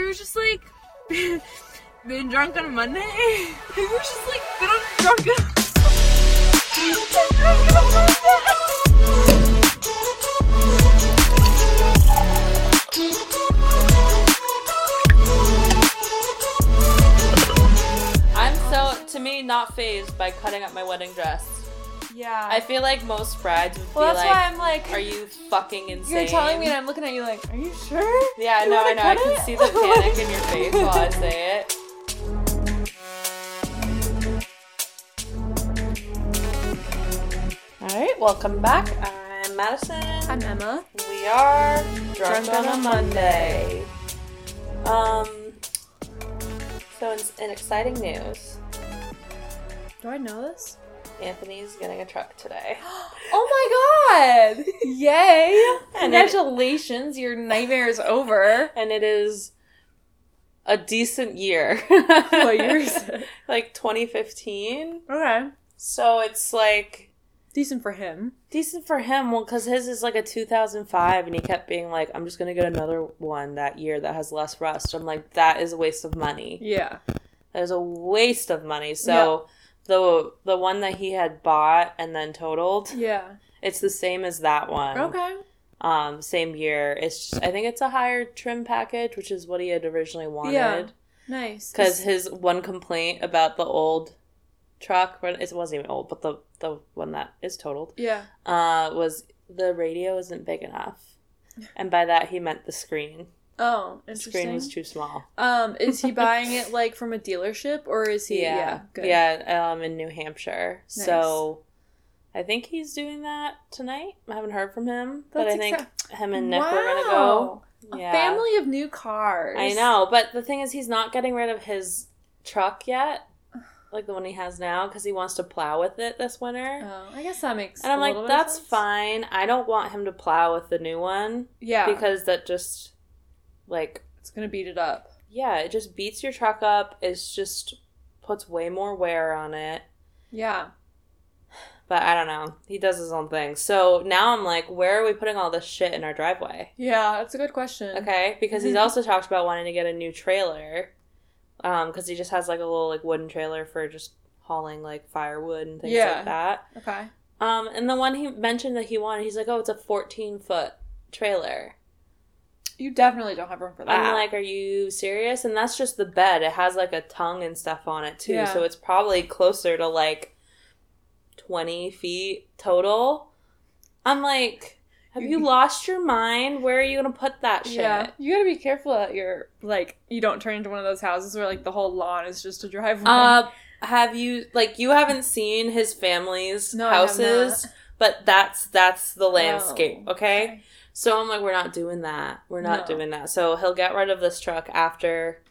It was just like being drunk on a Monday. It was just like been on drunk. I'm so, to me, not fazed by cutting up my wedding dress. Yeah. I feel like most brides would well, be that's like, why I'm like. "Are you fucking insane?" You're telling me, and I'm looking at you like, are you sure? Yeah, You no, I know. I can it? see the panic in your face while I say it. All right, welcome back. I'm Madison. I'm Emma. We are drunk, Drunk on, on a a Monday. Um. So, in, in exciting news, Do I know this? Anthony's getting a truck today. Oh my god! Yay! And it- Congratulations, your nightmare is over. and it is a decent year. What year is it? Like 2015. Okay. So it's like Decent for him. decent for him. Well, because his is like a 2005, and he kept being like, "I'm just gonna get another one that year that has less rust." I'm like, that is a waste of money. Yeah. That is a waste of money. So the the one that he had bought and then totaled, Yeah. it's the same as that one. Okay. Um, same year. It's just I think it's a higher trim package, which is what he had originally wanted. Yeah. Nice. Because his one complaint about the old truck, it wasn't even old, but the the one that is totaled, yeah. uh, was the radio isn't big enough, and by that he meant the screen. Oh, screen was too small. um, is he buying it like from a dealership or is he? Yeah, Yeah. yeah, um, in New Hampshire. So, I think he's doing that tonight. I haven't heard from him, but That's I think him and Nick were gonna go. Wow. A family of new cars. I know, but the thing is, he's not getting rid of his truck yet, like the one he has now, because he wants to plow with it this winter. Oh, I guess that makes. and I'm like, little bit of that's fine. I don't want him to plow with the new one Yeah, because that just, like, it's gonna beat it up. yeah, it just beats your truck up. It's just puts way more wear on it. Yeah. But I don't know. He does his own thing. So now I'm like, where are we putting all this shit in our driveway? Yeah, that's a good question. Okay, because he's also talked about wanting to get a new trailer, um, because he just has like a little like wooden trailer for just hauling like firewood and things Yeah. like that. Okay. Um, and the one he mentioned that he wanted, he's like, oh, it's a 14 foot trailer. You definitely don't have room for that. I'm like, are you serious? And that's just the bed. It has like a tongue and stuff on it too, Yeah. so it's probably closer to like 20 feet total. I'm like. Have you lost your mind? Where are you gonna put that shit? yeah, you gotta be careful that you're like you don't turn into one of those houses where like the whole lawn is just a driveway. Uh, have you like you haven't seen his family's No, houses, but that's that's the landscape, Oh, okay? So I'm like, we're not doing that. We're not No. doing that. So he'll get rid of this truck after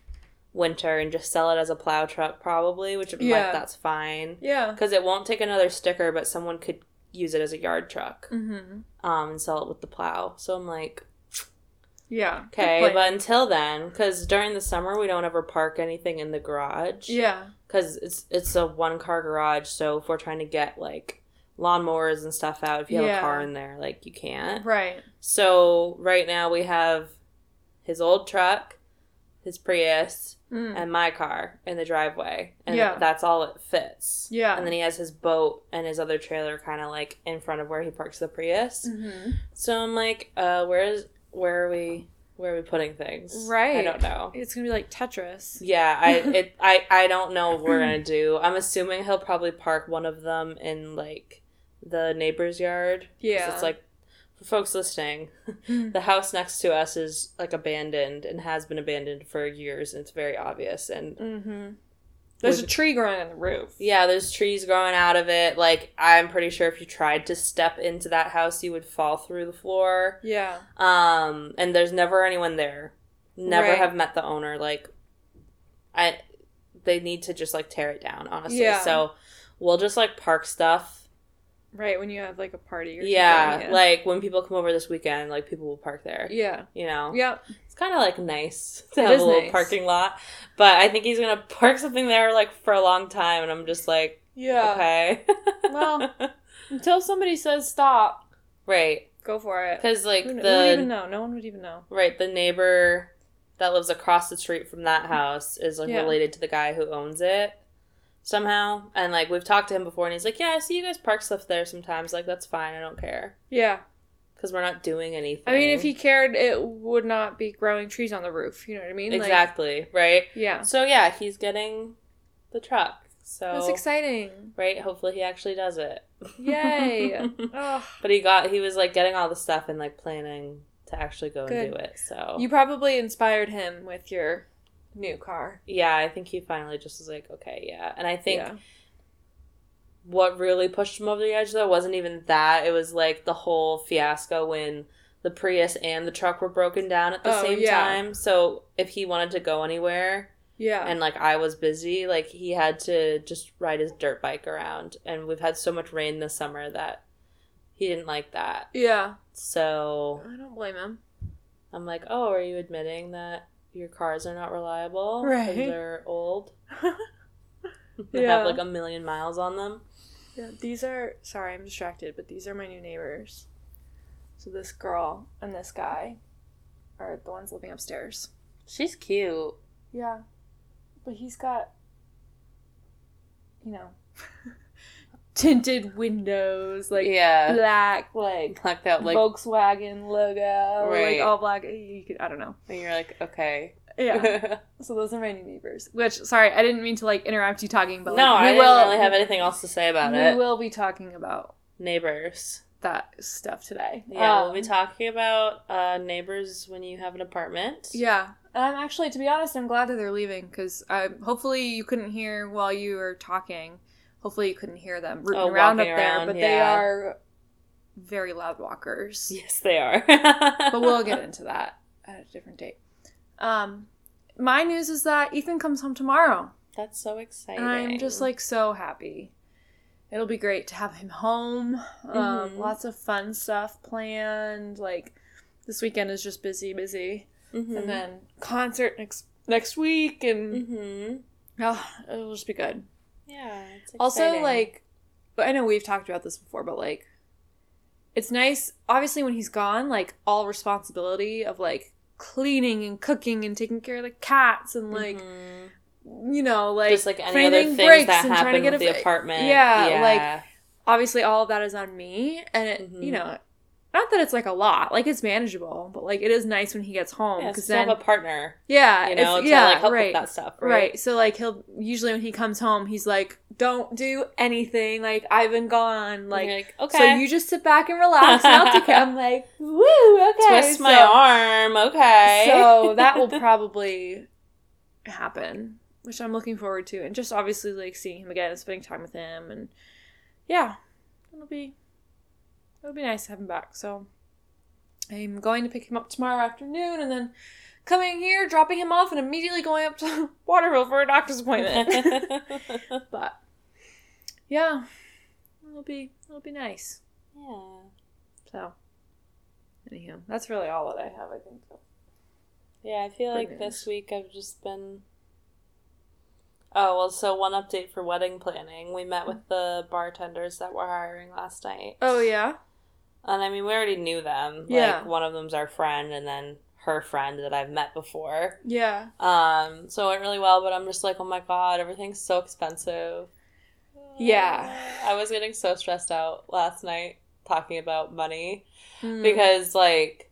winter and just sell it as a plow truck, probably, which Yeah. like that's fine Yeah. because it won't take another sticker, but someone could use it as a yard truck Mm-hmm. um and sell it with the plow. So I'm like, Yeah. okay, but until then, because during the summer we don't ever park anything in the garage yeah. because it's it's a one car garage. So if we're trying to get like lawnmowers and stuff out, if you have Yeah. a car in there, like you can't. Right. So right now we have his old truck, his Prius, Mm. and my car in the driveway, and Yeah. that's all it fits. Yeah. And then he has his boat and his other trailer kind of like in front of where he parks the Prius. Mm-hmm. So I'm like, uh, where is where are we? Where are we putting things? Right. I don't know. It's gonna be like Tetris. Yeah, I it I I don't know what we're gonna do. I'm assuming he'll probably park one of them in like the neighbor's yard. Yeah. it's like for folks listening, Mm. the house next to us is like abandoned and has been abandoned for years, and it's very obvious. And Mm-hmm. There's a tree growing on the roof. yeah, there's trees growing out of it. Like I'm pretty sure if you tried to step into that house, you would fall through the floor. Yeah. Um, and there's never anyone there. Never Right. have met the owner. Like, I, they need to just like tear it down, honestly. Yeah. So we'll just like park stuff. Right when you have like a party or Yeah, something. like when people come over this weekend, like people will park there. Yeah. You know, Yeah. it's kind of like nice to It have a little nice. parking lot. But I think he's gonna park something there like for a long time, and I'm just like, Yeah. okay, Well, Until somebody says stop, right? go for it. Because like Who, the who would even know? No one would even know. Right, the neighbor that lives across the street from that house is like Yeah. related to the guy who owns it somehow. And like we've talked to him before, and he's like, "Yeah, I see you guys park stuff there sometimes. Like that's fine. I don't care Yeah. because we're not doing anything." I mean, if he cared, it would not be growing trees on the roof. You know what I mean? Like, exactly right. yeah. So yeah, he's getting the truck. So That's exciting. right. Hopefully, he actually does it. Yay. But he got he was like getting all the stuff and like planning to actually go and do it. So You probably inspired him with your new car. yeah, I think he finally just was like, okay, yeah. And I think Yeah. what really pushed him over the edge though wasn't even that. It was like the whole fiasco when the Prius and the truck were broken down at the Oh, same yeah. time. So if he wanted to go anywhere Yeah. and like I was busy, like he had to just ride his dirt bike around. And we've had so much rain this summer that he didn't like that. yeah. So I don't blame him. I'm like, oh, are you admitting that your cars are not reliable. Right. They're old. They Yeah. have like a million miles on them. Yeah, these are sorry, I'm distracted, but these are my new neighbors. So this girl and this guy are the ones living upstairs. She's cute. Yeah. But he's got you know tinted windows, like yeah. black, like Blacked out like Volkswagen logo, Right. like all black. You could, I don't know. and you're like, okay. Yeah. so those are my new neighbors. Which, sorry, I didn't mean to like interrupt you talking, but like, no, we I will really have anything else to say about we it. We will be talking about Neighbors. that stuff today. Yeah, we'll be Um, talking about uh, neighbors when you have an apartment. Yeah, and I'm actually, to be honest, I'm glad that they're leaving because hopefully you couldn't hear while you were talking. Hopefully you couldn't hear them rooting Oh, around up walking there, around, but they are very loud walkers. Yes, they are. But we'll get into that at a different date. Um, my news is that Ethan comes home tomorrow, That's so exciting. and I'm just like so happy. It'll be great to have him home. Um, Mhm. Lots of fun stuff planned. Like this weekend is just busy, busy. Mhm. and then concert next next week and Mhm. oh, it'll just be good Yeah. Also like but i know we've talked about this before but like it's nice obviously when he's gone like all responsibility of like cleaning and cooking and taking care of the cats and like Mhm. you know like just like any other things breaks that and trying to happen with the apartment. Yeah, like, obviously all of that is on me and it Mhm. you know not that it's like a lot like it's manageable but like it is nice when he gets home because to then have a partner, yeah you it's- know, to yeah like help right with that stuff, Right. right? So like he'll usually when he comes home, he's like, "Don't do anything. Like I've been gone. Like, like okay, so you just sit back and relax, and I'll take care." I'm like, "Woo, okay." twist my arm, okay. So that will probably happen, which I'm looking forward to, and just obviously like seeing him again and spending time with him, and yeah, it'll be it'll be nice to have him back. So I'm going to pick him up tomorrow afternoon, and then. Coming here, dropping him off, and immediately going up to Waterville for a doctor's appointment. But yeah, it'll be it'll be nice. yeah. So, anywho, that's really all that I have. I think. So. Yeah, I feel like this week I've just been. Oh, well, so one update for wedding planning. We met with mm. the bartenders that we're hiring last night. Oh yeah. And I mean, we already knew them. Yeah. Like, one of them's our friend, and then her friend that I've met before. Yeah. Um, so it went really well, but I'm just like, oh my god, everything's so expensive. Yeah. I was getting so stressed out last night talking about money Mm. because, like,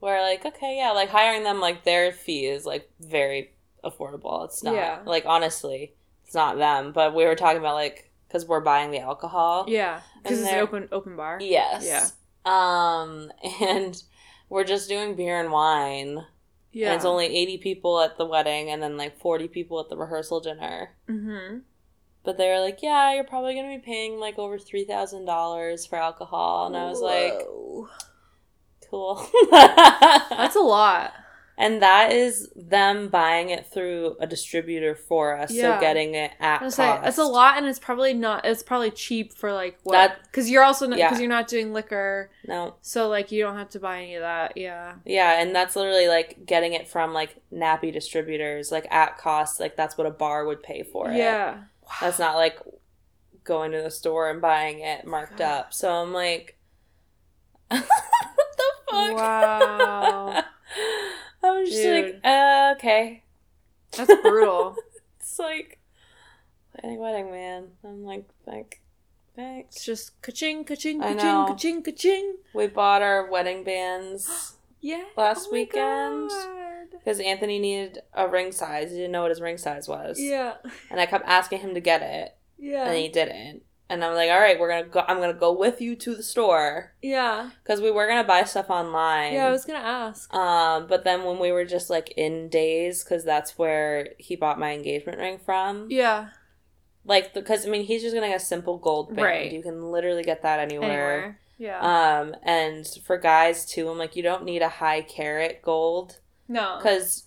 we're like, okay, yeah, like hiring them, like, their fee is, like, very affordable. It's not, Yeah. like, honestly, it's not them, but we were talking about, like, because we're buying the alcohol. yeah, because it's an open open bar. Yes. Yeah. Um, and we're just doing beer and wine. Yeah. And it's only 80 people at the wedding and then like 40 people at the rehearsal dinner. Mm-hmm. But they were like, yeah, you're probably going to be paying like over $3,000 for alcohol. And I was like, cool. that's a lot. And that is them buying it through a distributor for us. Yeah. So getting it at I cost. like, that's a lot, and it's probably not. It's probably cheap for like what? That- Because you're also because yeah. you're not doing liquor, No. so like you don't have to buy any of that. Yeah. Yeah, and that's literally like getting it from like Nappi Distributors, like at cost. Like that's what a bar would pay for it. Yeah. That's not like going to the store and buying it marked God. up. So I'm like, what the fuck? Wow. I was just Dude. like, uh, okay. That's brutal. It's like wedding, wedding, man. I'm like, like, thanks. it's just ka-ching, ka-ching, ka-ching, ka-ching, ka-ching. We bought our wedding bands Yeah. Last Oh weekend. Because Anthony needed a ring size. He didn't know what his ring size was. Yeah. And I kept asking him to get it, Yeah. and he didn't. And I'm like, all right, we're gonna go. I'm gonna go with you to the store yeah. because we were gonna buy stuff online. Yeah, I was gonna ask. Um, but then when we were just like in Day's, because that's where he bought my engagement ring from. Yeah. Like, because I mean, he's just gonna get a simple gold band. Right. You can literally get that anywhere. Anywhere. Yeah. Um, and for guys too, I'm like, you don't need a high carat gold no. because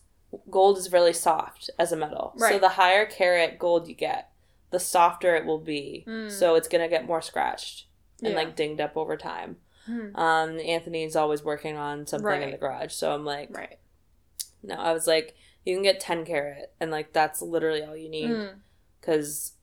gold is really soft as a metal. Right. So the higher carat gold you get, the softer it will be. Mm. So it's gonna get more scratched and Yeah. like dinged up over time. Hmm. Um, Anthony's always working on something in the garage, so I'm like, Right. no, I was like, you can get 10 carat, and like that's literally all you need Mm. because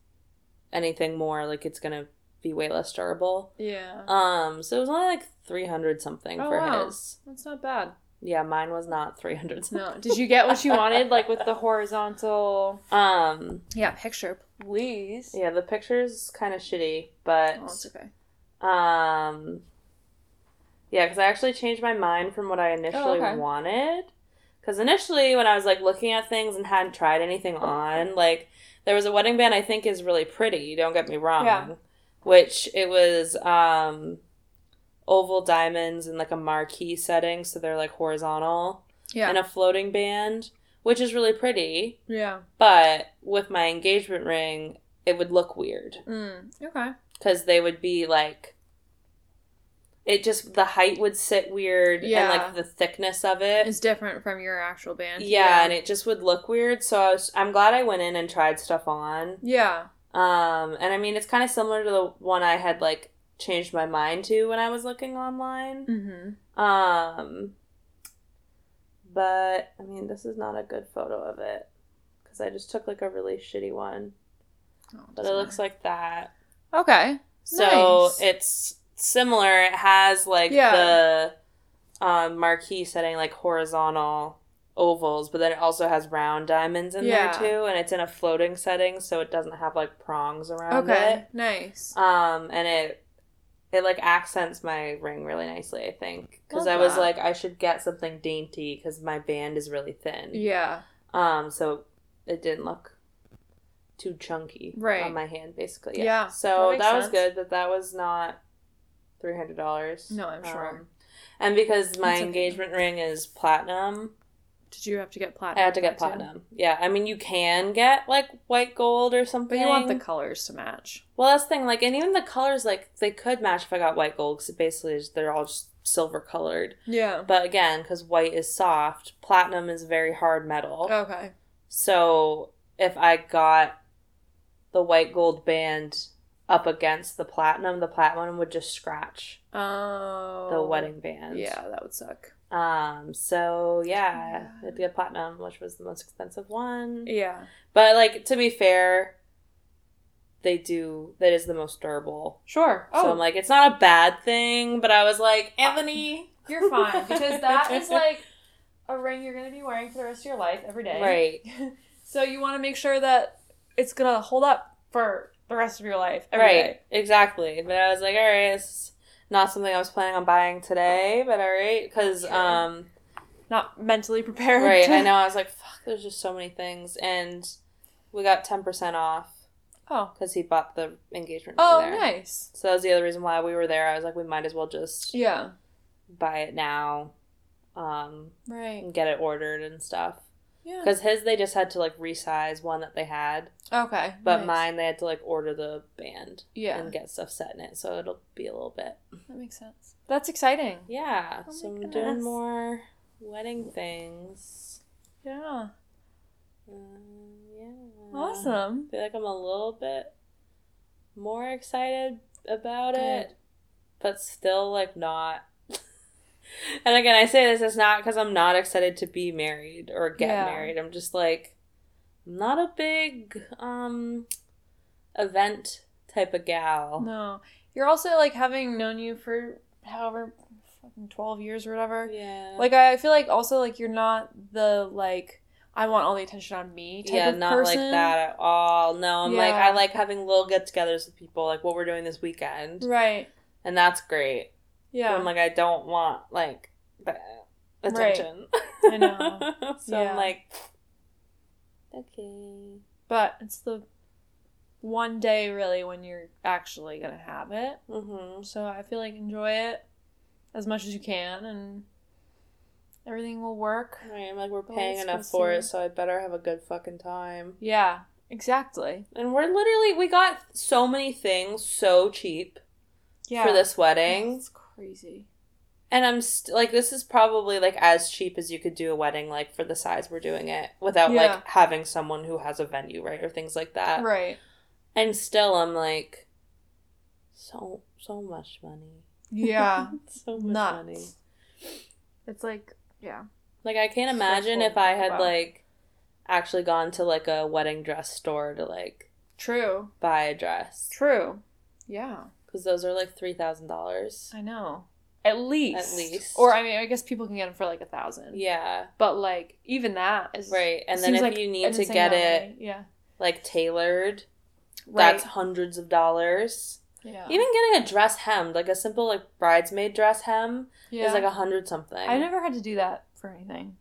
anything more, like it's gonna be way less durable. Yeah. Um, so it was only like 300 something Oh, for wow. his. That's not bad. Yeah, mine was not 300. No. Did you get what you wanted, like with the horizontal? Um, Yeah. Picture, please. yeah, the picture's kind of shitty, but Oh, it's okay. um, yeah, because I actually changed my mind from what I initially okay. wanted. Because initially, when I was like looking at things and hadn't tried anything on, like there was a wedding band I think is really pretty. Don't get me wrong. Yeah. Which it was um, oval diamonds in like a marquee setting, so they're like horizontal, Yeah. and a floating band, which is really pretty. yeah. But with my engagement ring, it would look weird Mm. Okay. because they would be like it just the height would sit weird Yeah. and like the thickness of it It's different from your actual band. yeah, and it just would look weird so I was, i'm glad i went in and tried stuff on Yeah. um and i mean it's kind of similar to the one i had like changed my mind to when i was looking online Mm-hmm. um but i mean this is not a good photo of it because i just took like a really shitty one but it looks like that okay. So Nice. it's similar. It has like Yeah. the um, marquee setting, like horizontal ovals, but then it also has round diamonds in Yeah. there too, and it's in a floating setting, so it doesn't have like prongs around it. Okay. Nice. Um, and it it like accents my ring really nicely. I think because I was that. like I should get something dainty because my band is really thin. Yeah. Um, so it didn't look too chunky Right. on my hand, basically. Yeah, So that that, was good, but that was not three hundred dollars. No, I'm sure. and because my okay. engagement ring is platinum, Did you have to get platinum? I had to get too? platinum. Yeah, I mean you can get like white gold or something. But you want the colors to match. well, that's the thing. Like, and even the colors, like they could match if I got white gold because basically they're all just silver colored. Yeah. But again, because white is soft, platinum is very hard metal. Okay. So if I got the white gold band up against the platinum, the platinum would just scratch Oh. the wedding band. Yeah, that would suck. Um. So yeah, Yeah. I had to get platinum, which was the most expensive one. Yeah. But like to be fair, they do that is the most durable. Sure. Oh, So I'm like, it's not a bad thing, but I was like, Anthony, you're fine because that is like a ring you're going to be wearing for the rest of your life every day. right, So you want to make sure that it's going to hold up for the rest of your life. every right, day. exactly. But I was like, all right, this is not something I was planning on buying today, but all right, because um. Not mentally prepared. Right, I know. I was like, fuck, there's just so many things. And we got 10% off Oh. because he bought the engagement Oh, there. nice. So that was the other reason why we were there. I was like, we might as well just Yeah. buy it now um, Right. and get it ordered and stuff. Yeah. Because his, they just had to like resize one that they had. Okay. But nice. mine, they had to like order the band Yeah. and get stuff set in it. So it'll be a little bit. That makes sense. That's exciting. Yeah. Oh so I'm goodness. doing more wedding things. Yeah. Uh, yeah. Awesome. I feel like I'm a little bit more excited about it, but still like not. And again, I say this, it's not because I'm not excited to be married or get Yeah. married. I'm just like, I'm not a big um event type of gal. No. You're also like having known you for however fucking 12 years or whatever. Yeah. Like I feel like also like you're not the like I want all the attention on me type yeah, of not person. like that at all. No, I'm like I like having little get-togethers with people, like what we're doing this weekend, Right. and that's great. Yeah. I'm like, I don't want like the attention. I know. so Yeah. I'm like, okay. but it's the one day really when you're actually gonna have it. Mm-hmm. So I feel like enjoy it as much as you can and everything will work. Right. I'm like, we're paying enough for it, so I better have a good fucking time. Yeah, exactly. And we're literally we got so many things so cheap Yeah. for this wedding. It's crazy. And I'm st- like, this is probably like as cheap as you could do a wedding, like for the size we're doing it, without Yeah. like having someone who has a venue, right, or things like that. Right. And still, I'm like, so so much money, Yeah. so much Nuts. money. It's like yeah. Like I can't imagine Stressful if I had about. like actually gone to like a wedding dress store to like True. buy a dress True. Yeah. Because those are like three thousand dollars. I know. At least. At least. Or I mean, I guess people can get them for like a thousand. Yeah, But like even that is right. And then if like you need to get it yeah. like tailored, Right. that's hundreds of dollars. yeah. Even getting a dress hemmed, like a simple like bridesmaid dress hem, yeah. is like a hundred something. I never had to do that for anything.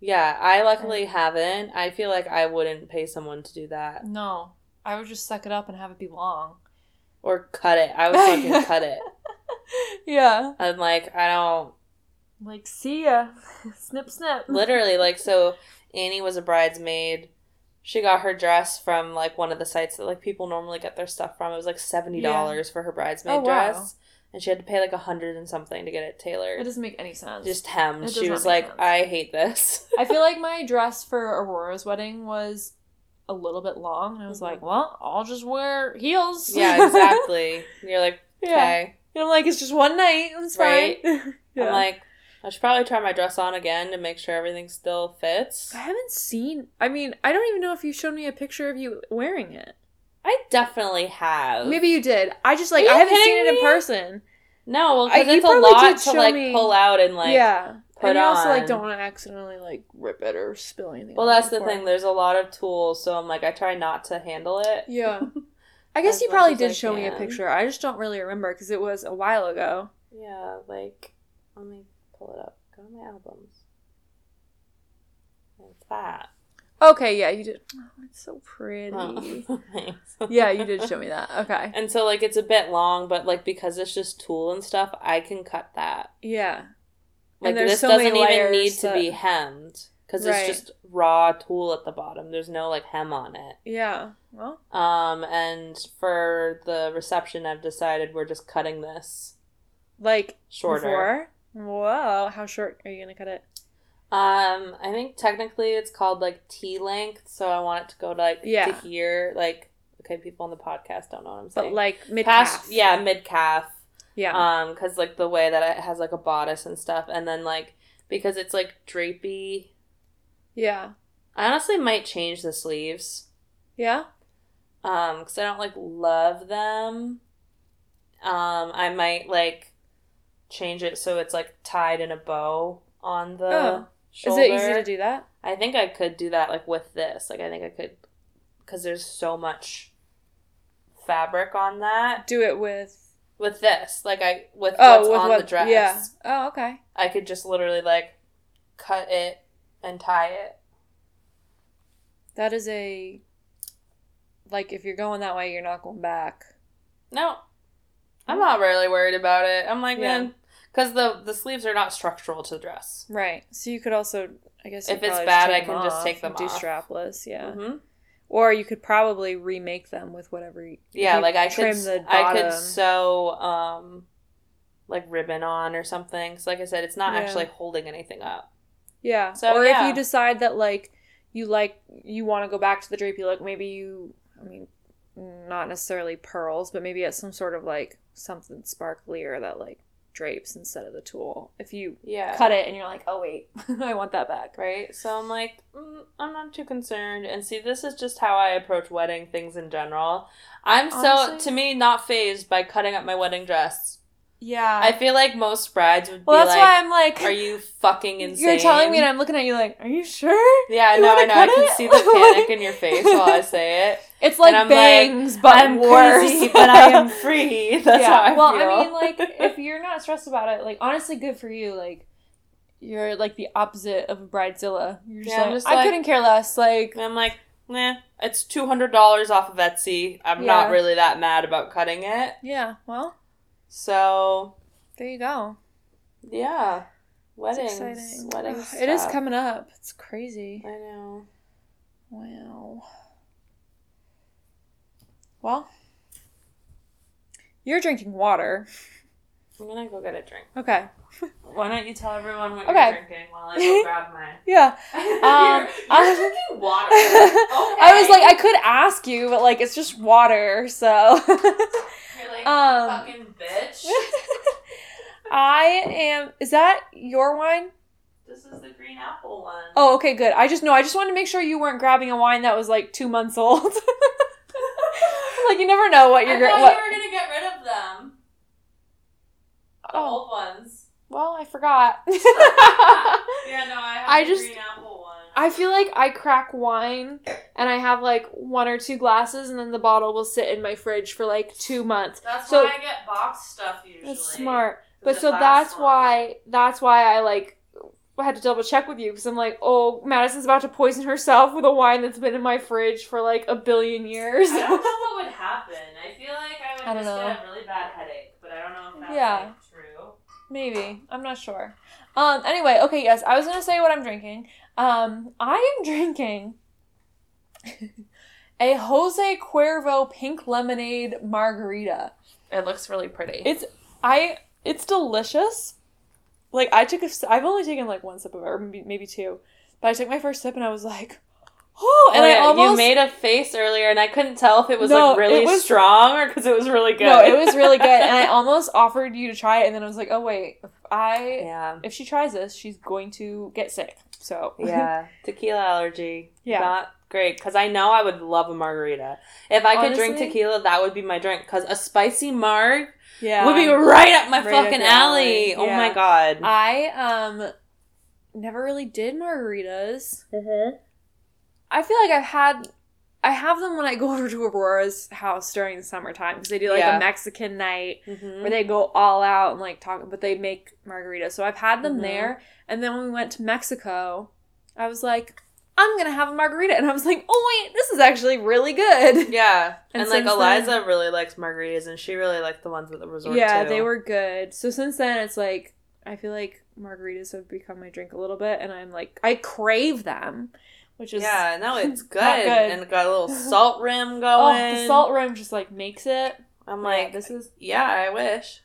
Yeah, I luckily haven't. I feel like I wouldn't pay someone to do that No. I would just suck it up and have it be long. Or cut it. I would fucking cut it. Yeah. I'm like, I don't. Like, see ya. snip, snip. Literally, like, so Annie was a bridesmaid. She got her dress from like one of the sites that like people normally get their stuff from. It was like seventy dollars for her oh, bridesmaid Oh, wow. dress, and she had to pay like a hundred and something to get it tailored. It doesn't make any sense. just hemmed. She was like, sense. I hate this. I feel like my dress for Aurora's wedding was a little bit long, and I was Mhm. like, well, I'll just wear heels. yeah, exactly. You're like, yeah. okay. And I'm like, it's just one night. It's Right. fine. yeah. I'm like, I should probably try my dress on again to make sure everything still fits. I haven't seen. I mean, I don't even know if you showed me a picture of you wearing it. I definitely have. Maybe you did. I just like I haven't seen kidding it in person. no, well, because it's a lot to like me- pull out and like. yeah. And you also like don't want to accidentally like rip it or spill anything. Well, that's the before. thing. There's a lot of tools, so I'm like, I try not to handle it. Yeah. I guess you probably did I show me a picture. I just don't really remember because it was a while ago. Yeah, like, let me pull it up. Go to my albums. It's that. Okay, yeah, you did. Oh, it's so pretty. Oh, thanks. yeah, you did show me that. Okay. And so, like, it's a bit long, but, like, because it's just tulle and stuff, I can cut that. Yeah. Like, this so doesn't even need to be hemmed. Because Right. it's just raw tulle at the bottom. There's no, like, hem on it. Yeah. Well, Um, and for the reception, I've decided we're just cutting this like shorter. before. Whoa, how short are you gonna cut it? Um, I think technically it's called like tea length, so I want it to go to like Yeah. to here. Like, okay, people on the podcast don't know what I'm saying, But like mid calf. yeah, mid calf. Yeah. Um, because like the way that it has like a bodice and stuff, and then like because it's like drapey. yeah. I honestly might change the sleeves. Yeah. Um, because I don't like love them. Um, I might like change it so it's like tied in a bow on the Oh. shoulder. Is it easy to do that? I think I could do that like with this. Like I think I could because there's so much fabric on that. Do it with With this, like I with oh what's with on what? the dress, Yeah. Oh okay. I could just literally like cut it and tie it. That is a like if you're going that way, you're not going back. No, I'm not really worried about it. I'm like, Yeah. man, because the the sleeves are not structural to the dress. Right. So you could also, I guess, If it's bad, I can just take them do off. strapless. Yeah. hmm Or you could probably remake them with whatever. You, Yeah, you like I trim could, I could sew um, like ribbon on or something. So like I said, it's not Yeah. actually holding anything up. Yeah. So, or if you decide that like you like you want to go back to the drapey look, maybe you I mean not necessarily pearls, but maybe it's some sort of like something sparklier that like drapes instead of the tulle. If you Yeah, cut it and you're like, "Oh wait, I want that back." right? So I'm like, mm, I'm not too concerned. And see, this is just how I approach wedding things in general. I'm so to me not fazed by cutting up my wedding dress. Yeah. I feel like most brides would well, be that's like, why I'm like, "Are you fucking insane?" You're telling me, and I'm looking at you like, are you sure? yeah, you no, I know. I can it? see the panic in your face while I say it. It's like bangs, like, but I'm worse. crazy, but I am free. That's yeah. how I well, feel. I mean, like, if you're not stressed about it, like, honestly, good for you. Like, you're like the opposite of a bridezilla. You're just Yeah, I'm like, I couldn't care less. Like, I'm like, nah, it's two hundred dollars off of Etsy. I'm Yeah. not really that mad about cutting it. yeah. Well, So there you go. yeah, weddings, weddings. It is coming up. It's crazy. I know. Wow. Well, you're drinking water. I'm gonna go get a drink. Okay. Why don't you tell everyone what Okay. you're drinking while I go grab mine? Yeah. you're, I- you're drinking water. I was like, I could ask you, but like, it's just water, so. You're like, Um, fucking bitch. I am. Is that your wine? This is the green apple one. Oh, okay, good. I just know. I just wanted to make sure you weren't grabbing a wine that was like two months old. like you never know what you're. thought gra- what? you were gonna get rid of them. The Oh. old ones. Well, I forgot. Yeah, no, I have I just- green apple one. I feel like I crack wine and I have like one or two glasses and then the bottle will sit in my fridge for like two months. That's so- why I get box stuff usually. That's smart. But so that's why that's why I like had to double check with you because I'm like, oh, Madison's about to poison herself with a wine that's been in my fridge for like a billion years. I don't know what would happen. I feel like I would I just know. get a really bad headache, but I don't know if that's Yeah. like, true. Maybe. I'm not sure. Um anyway, okay, yes, I was gonna say what I'm drinking. Um I am drinking a Jose Cuervo pink lemonade margarita. It looks really pretty. It's I it's delicious. Like I took a I've only taken like one sip of it, or maybe, maybe two. But I took my first sip and I was like, oh, and oh, I almost you made a face earlier, and I couldn't tell if it was No, like really was- strong or because it was really good. no, it was really good, and I almost offered you to try it, and then I was like, oh wait, if I yeah, if she tries this, she's going to get sick. So yeah. Tequila allergy. Yeah. not great. Because I know I would love a margarita. If I could drink tequila, that would be my drink. Because a spicy marg yeah, would be right up my Right fucking your alley. alley, Oh yeah. my god. I um never really did margaritas. mm-hmm. I feel like I've had. I have them when I go over to Aurora's house during the summertime because they do like Yeah. a Mexican night Mm-hmm. where they go all out and like talk, but they make margaritas. So I've had them Mhm. there, and then when we went to Mexico, I was like, I'm gonna have a margarita, and I was like, oh wait, this is actually really good. Yeah, And and, like Eliza then- really likes margaritas, and she really liked the ones at the resort. yeah, too. they were good. So since then, it's like I feel like margaritas have become my drink a little bit, and I'm like I crave them, which is Yeah, no, it's good, good. and it got a little salt rim oh going. the salt rim just like makes it. I'm Like like, this is yeah, I wish.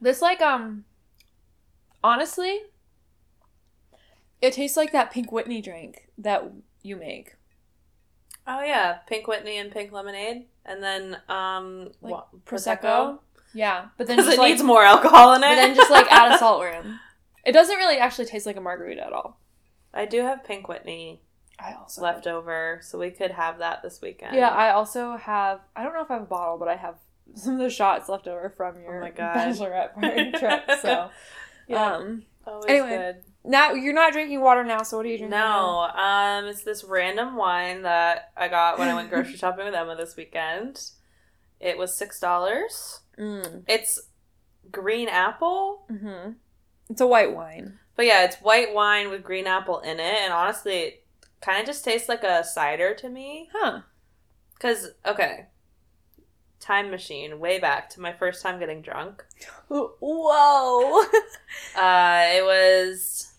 This like um honestly it tastes like that pink Whitney drink that you make. oh yeah, pink Whitney and pink lemonade, and then um, Like wa- Prosecco. Yeah, but then just it like needs more alcohol in it. but then just like add a salt rim. It doesn't really actually taste like a margarita at all. I do have pink Whitney I also left over, so we could have that this weekend. Yeah, I also have I don't know if I have a bottle, but I have some of the shots left over from your Oh my God. bachelorette party trip. So Yeah. um Always anyway, good. Now you're not drinking water now, so what are you drinking? No, um, it's this random wine that I got when I went grocery shopping with Emma this weekend. It was six dollars. Mm. It's green apple, Mm-hmm. It's a white wine. but yeah, it's white wine with green apple in it, and honestly, it kind of just tastes like a cider to me. Huh. Cause okay, time machine way back to my first time getting drunk. Whoa. Uh, it was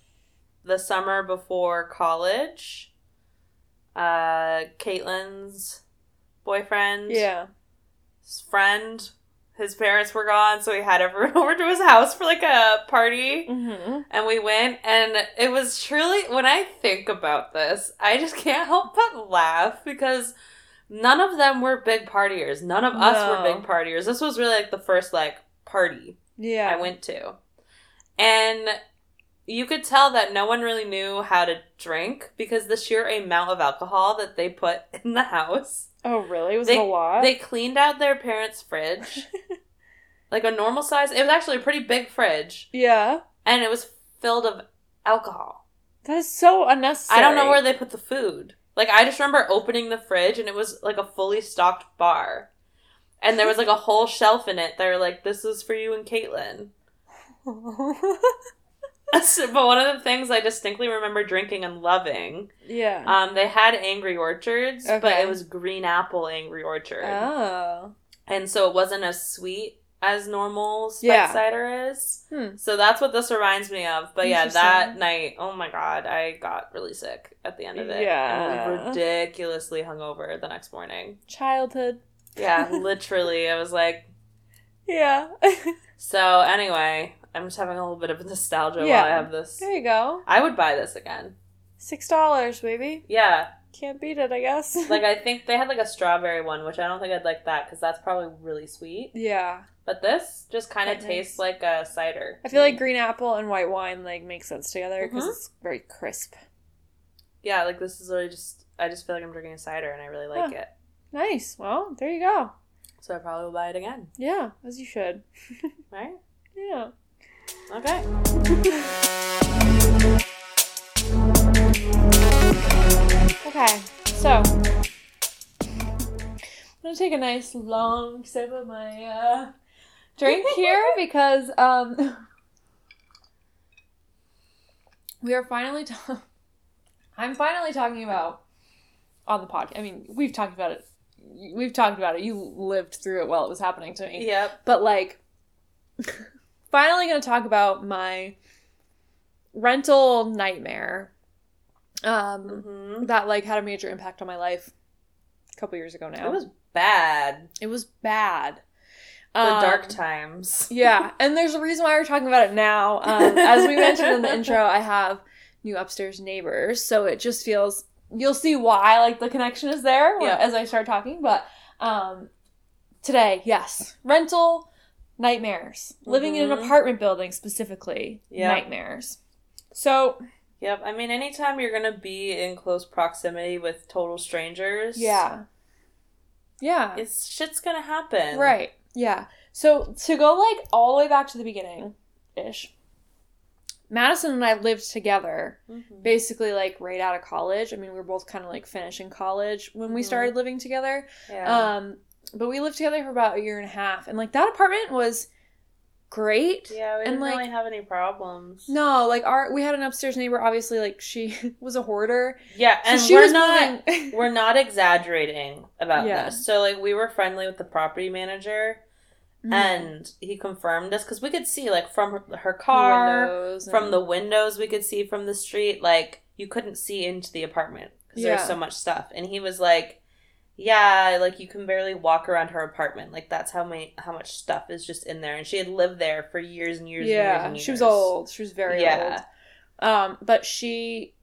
the summer before college. Uh, Caitlin's boyfriend, yeah. his friend, his parents were gone, so he had everyone over to his house for like a party. Mm-hmm. And we went, and it was truly, when I think about this, I just can't help but laugh because none of them were big partiers. None of us No. were big partiers. This was really like the first like party Yeah. I went to. And you could tell that no one really knew how to drink because the sheer amount of alcohol that they put in the house. Oh, really? Was They- it a lot? They cleaned out their parents' fridge like a normal size. It was actually a pretty big fridge, Yeah. and it was filled of alcohol. That is so unnecessary. I don't know where they put the food. Like I just remember opening the fridge and it was like a fully stocked bar. And there was like a whole shelf in it. They were like, "This is for you and Caitlin." but one of the things I distinctly remember drinking and loving, yeah. um, they had Angry Orchards, but it was green apple Angry Orchard, oh. and so it wasn't as sweet as normal Yeah. cider is. Hmm. So that's what this reminds me of. But yeah, that night, oh my god, I got really sick at the end of it. Yeah. And was ridiculously hungover the next morning. Childhood. Yeah, literally. I was like, Yeah. so anyway, I'm just having a little bit of nostalgia Yeah. while I have this. there you go. I would buy this again. Six dollars, baby. Yeah. Can't beat it, I guess. Like, I think they had like a strawberry one, which I don't think I'd like that because that's probably really sweet. yeah. But this just kind of tastes like a cider. I feel like green apple and white wine like make sense together because Mhm. it's very crisp. Yeah, like this is really just, I just feel like I'm drinking a cider and I really like Huh. it. Nice. Well, there you go. So I probably will buy it again. Yeah, as you should. Right? Yeah. Okay. Okay, so I'm gonna take a nice long sip of my uh, drink here because um we are finally ta- I'm finally talking about on the podcast. I mean, we've talked about it. We've talked about it. You lived through it while it was happening to me. Yep. But like finally going to talk about my rental nightmare. Um hmm that like had a major impact on my life a couple years ago now. It was bad. it was bad. The Um, dark times. yeah, and there's a reason why we're talking about it now. Um, as we mentioned in the intro, I have new upstairs neighbors, so it just feels you'll see why like the connection is there Yeah. as I start talking. But um, today, yes, rental nightmares, living in an Mhm. apartment building specifically, Yeah. nightmares. So Yep. I mean, anytime you're gonna be in close proximity with total strangers, yeah, yeah, it's shit's gonna happen. Right. Yeah. So to go like all the way back to the beginning ish. Madison and I lived together Mhm. basically like right out of college. I mean, we were both kind of like finishing college when we Mhm. started living together. Yeah. Um but we lived together for about a year and a half and like that apartment was great. yeah. We and, didn't like- really have any problems. No, like our we had an upstairs neighbor obviously like she was a hoarder. Yeah, So and she we're was not. moving We're not exaggerating about Yeah. this. So, like, we were friendly with the property manager, Mhm. and he confirmed us because we could see, like, from her, her car, windows from and- the windows we could see from the street like you couldn't see into the apartment because Yeah. there's so much stuff and he was like yeah like you can barely walk around her apartment like that's how many how much stuff is just in there and she had lived there for years and years and years yeah, and years she was old. She was very yeah old. Um, but she,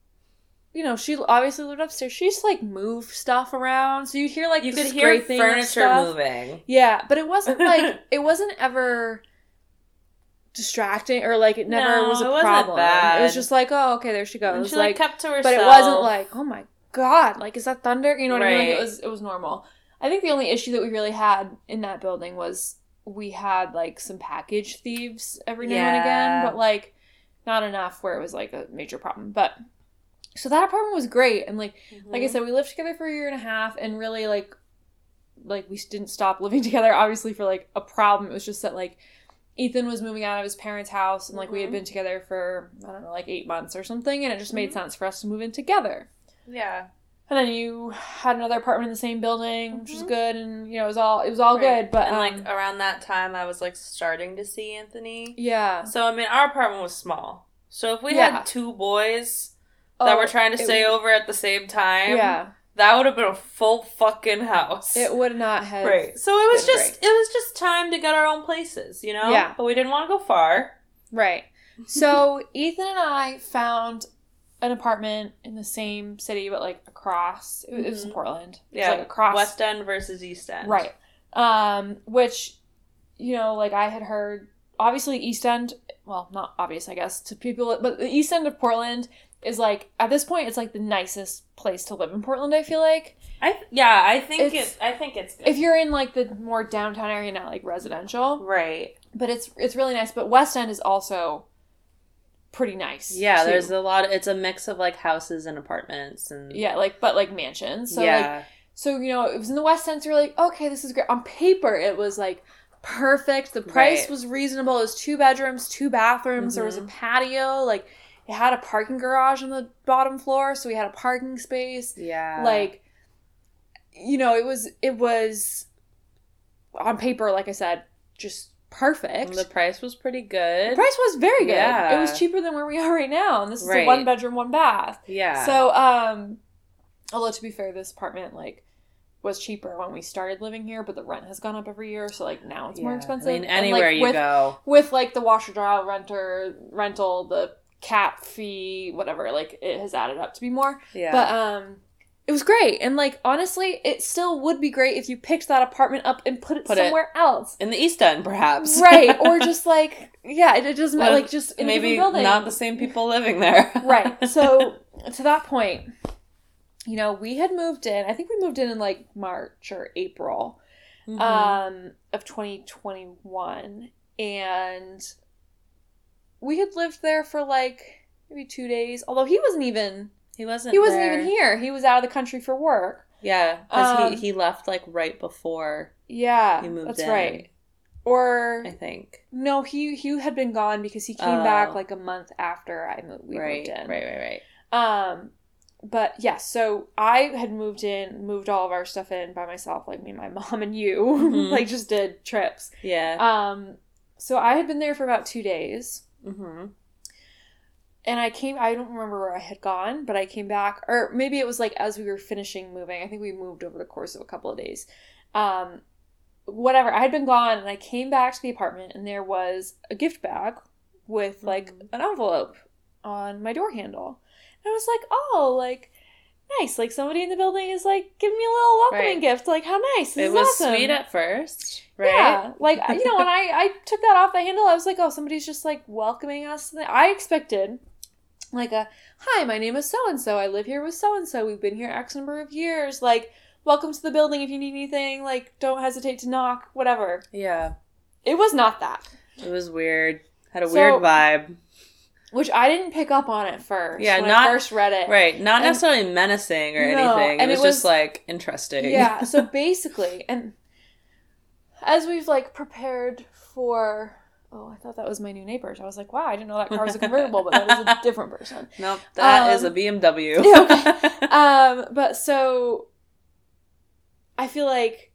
you know, she obviously lived upstairs. She to like moved stuff around, so you'd hear like you could hear furniture moving Yeah, but it wasn't like it wasn't ever distracting or like it never No, was a it problem. It was just like, oh, okay, there she and goes. she like, like, kept to herself but it wasn't like, oh my god, like is that thunder? You know what I mean? Like it was it was normal. I think the only issue that we really had in that building was we had like some package thieves every now and again, but like not enough where it was like a major problem. But so that apartment was great and like like I Mhm. said, we lived together for a year and a half, and really like, like we didn't stop living together. Obviously, for like a problem, it was just that like Ethan was moving out of his parents' house, and like we had Mhm. been together for I don't know, like eight months or something, and it just made Mhm. sense for us to move in together. Yeah And then you had another apartment in the same building, which was Mhm. good, and you know it was all it was all Right. good. But and um, like around that time i was like starting to see anthony yeah, So I mean, our apartment was small. So if we Yeah. had two boys that Oh, were trying to stay over at the same time, yeah, that would have been a full fucking house. it would not have right. So it was just it was just time to get our own places, you know. Yeah. But we didn't want to go far. Right. So Ethan and I found an apartment in the same city, but like across. It, it was in. Portland. It was Yeah. like across. West End versus East End. Right. Um, which, you know, like I had heard. Obviously, East End. Well, not obvious, I guess, to people, but the East End of Portland is like at this point it's like the nicest place to live in Portland. I feel like I yeah, I think It's- it. I think it's good. if you're in like the more downtown area, not like residential, right. but it's it's really nice. But West End is also pretty nice. Yeah, too. there's a lot. Of, it's a mix of like houses and apartments and yeah, like but like mansions. So like yeah, so you know it was in the West End. So you're like, okay, this is great. On paper, it was like perfect. The price Right. was reasonable. It was two bedrooms, two bathrooms. There was a Mhm. patio. Like it had a parking garage on the bottom floor, so we had a parking space. yeah. like you know it was it was on paper like i said just perfect the price was pretty good. The price was very good Yeah. it was cheaper than where we are right now and this is a one bedroom one bath yeah. so um although to be fair this apartment like was cheaper when we started living here but the rent has gone up every year so like now it's more expensive I mean, And, like, anywhere you with, go. with like the washer dryer renter rental the cap fee whatever like it has added up to be more Yeah. but um it was great. And like honestly, it still would be great if you picked that apartment up and put it Put it- somewhere else. in the East End, perhaps. right. Or just like yeah, it, it doesn't Well, like just in maybe not the same people living there. right. So to that point, you know, we had moved in. I think we moved in in like March or April Mhm. um of 2021 and we had lived there for like maybe 2 days. Although he wasn't even he wasn't. he wasn't there. even here. He was out of the country for work. Yeah, because Um, he he left like right before. Yeah, He moved that's in. right. Or I think. no, he he had been gone because he came Oh. back like a month after I moved. We right, moved in. right, right, right. Um, but yeah, so I had moved in, moved all of our stuff in by myself, like me, and my mom, and you, Mhm. like just did trips. Yeah. Um, so I had been there for about two days, mm-hmm. And I came. I don't remember where I had gone, but I came back, or maybe it was like as we were finishing moving. I think we moved over the course of a couple of days. Um, whatever. I had been gone, and I came back to the apartment, and there was a gift bag with like Mhm. an envelope on my door handle. And I was like, oh, like nice. Like somebody in the building is like giving me a little welcoming Right. gift. Like how nice. This It is was awesome. sweet at first, right? Yeah, like you know, when I I took that off the handle, I was like, oh, somebody's just like welcoming us. I expected like a hi, my name is so and so. I live here with so and so. We've been here X number of years. Like, welcome to the building. If you need anything, like, don't hesitate to knock. Whatever. Yeah. It was not that, It was weird. Had a So- weird vibe. which I didn't pick up on at first. Yeah, when not- I first read it. Right. Not And- necessarily menacing or No, anything. It and was, it just was- like interesting. Yeah. So basically, and as we've like prepared for. Oh, I thought that was my new neighbors. I was like, wow, I didn't know that car was a convertible, but that is a different person. nope. That is Um, a BMW. yeah, um, but so I feel like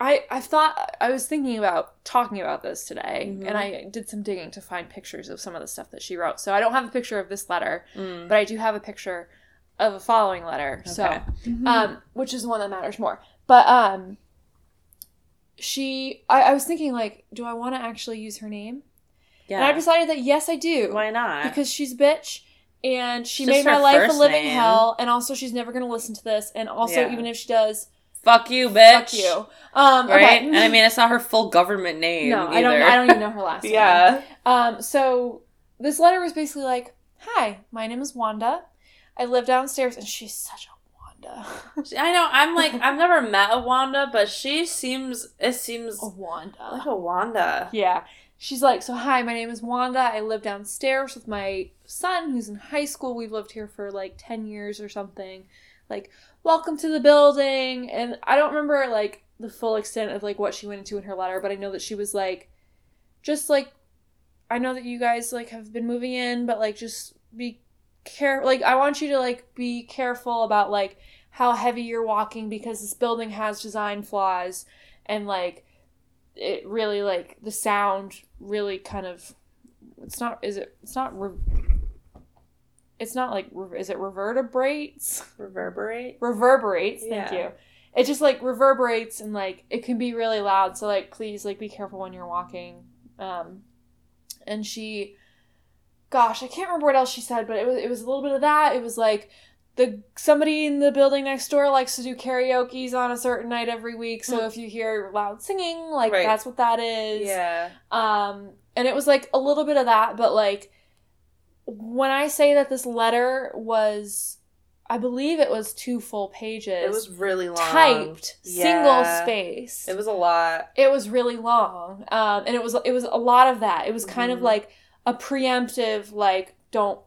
I I thought I was thinking about talking about this today, Mhm. and I did some digging to find pictures of some of the stuff that she wrote. So I don't have a picture of this letter, Mm. but I do have a picture of a following letter. So Okay. um, which is the one that matters more. But um, she, I, I was thinking like, do I want to actually use her name? yeah. And I decided that yes, I do Why not? because she's a bitch and she Just made my life a living name. hell and also she's never going to listen to this and also Yeah. even if she does fuck you, bitch. fuck you um Right? okay. And I mean, it's not her full government name. no either. i don't i don't even know her last name yeah. um so this letter was basically like hi my name is wanda i live downstairs and she's such a wanda I know. I'm like, I've never met a Wanda, but she seems, it seems a wanda like a Wanda. Yeah. She's like, so hi, my name is Wanda. I live downstairs with my son who's in high school. We've lived here for like 10 years or something. Like, welcome to the building. And I don't remember like the full extent of like what she went into in her letter, but I know that she was like, just like, I know that you guys like have been moving in, but like, just be care like I want you to like be careful about like how heavy you're walking because this building has design flaws and like it really like the sound really kind of it's not is it it's not re- it's not like re- is it reverberates Reverberate. reverberates thank Yeah. you it just like reverberates and like it can be really loud so like please like be careful when you're walking um and she gosh i can't remember what else she said but it was it was a little bit of that it was like the somebody in the building next door likes to do karaoke's on a certain night every week so Hmm. if you hear loud singing like Right. that's what that is Yeah. um and it was like a little bit of that but like when I say that this letter was, I believe it was two full pages. It was really long. typed, single space. It was a lot. it was really long um and it was it was a lot of that it was kind of Mhm. like a preemptive like don't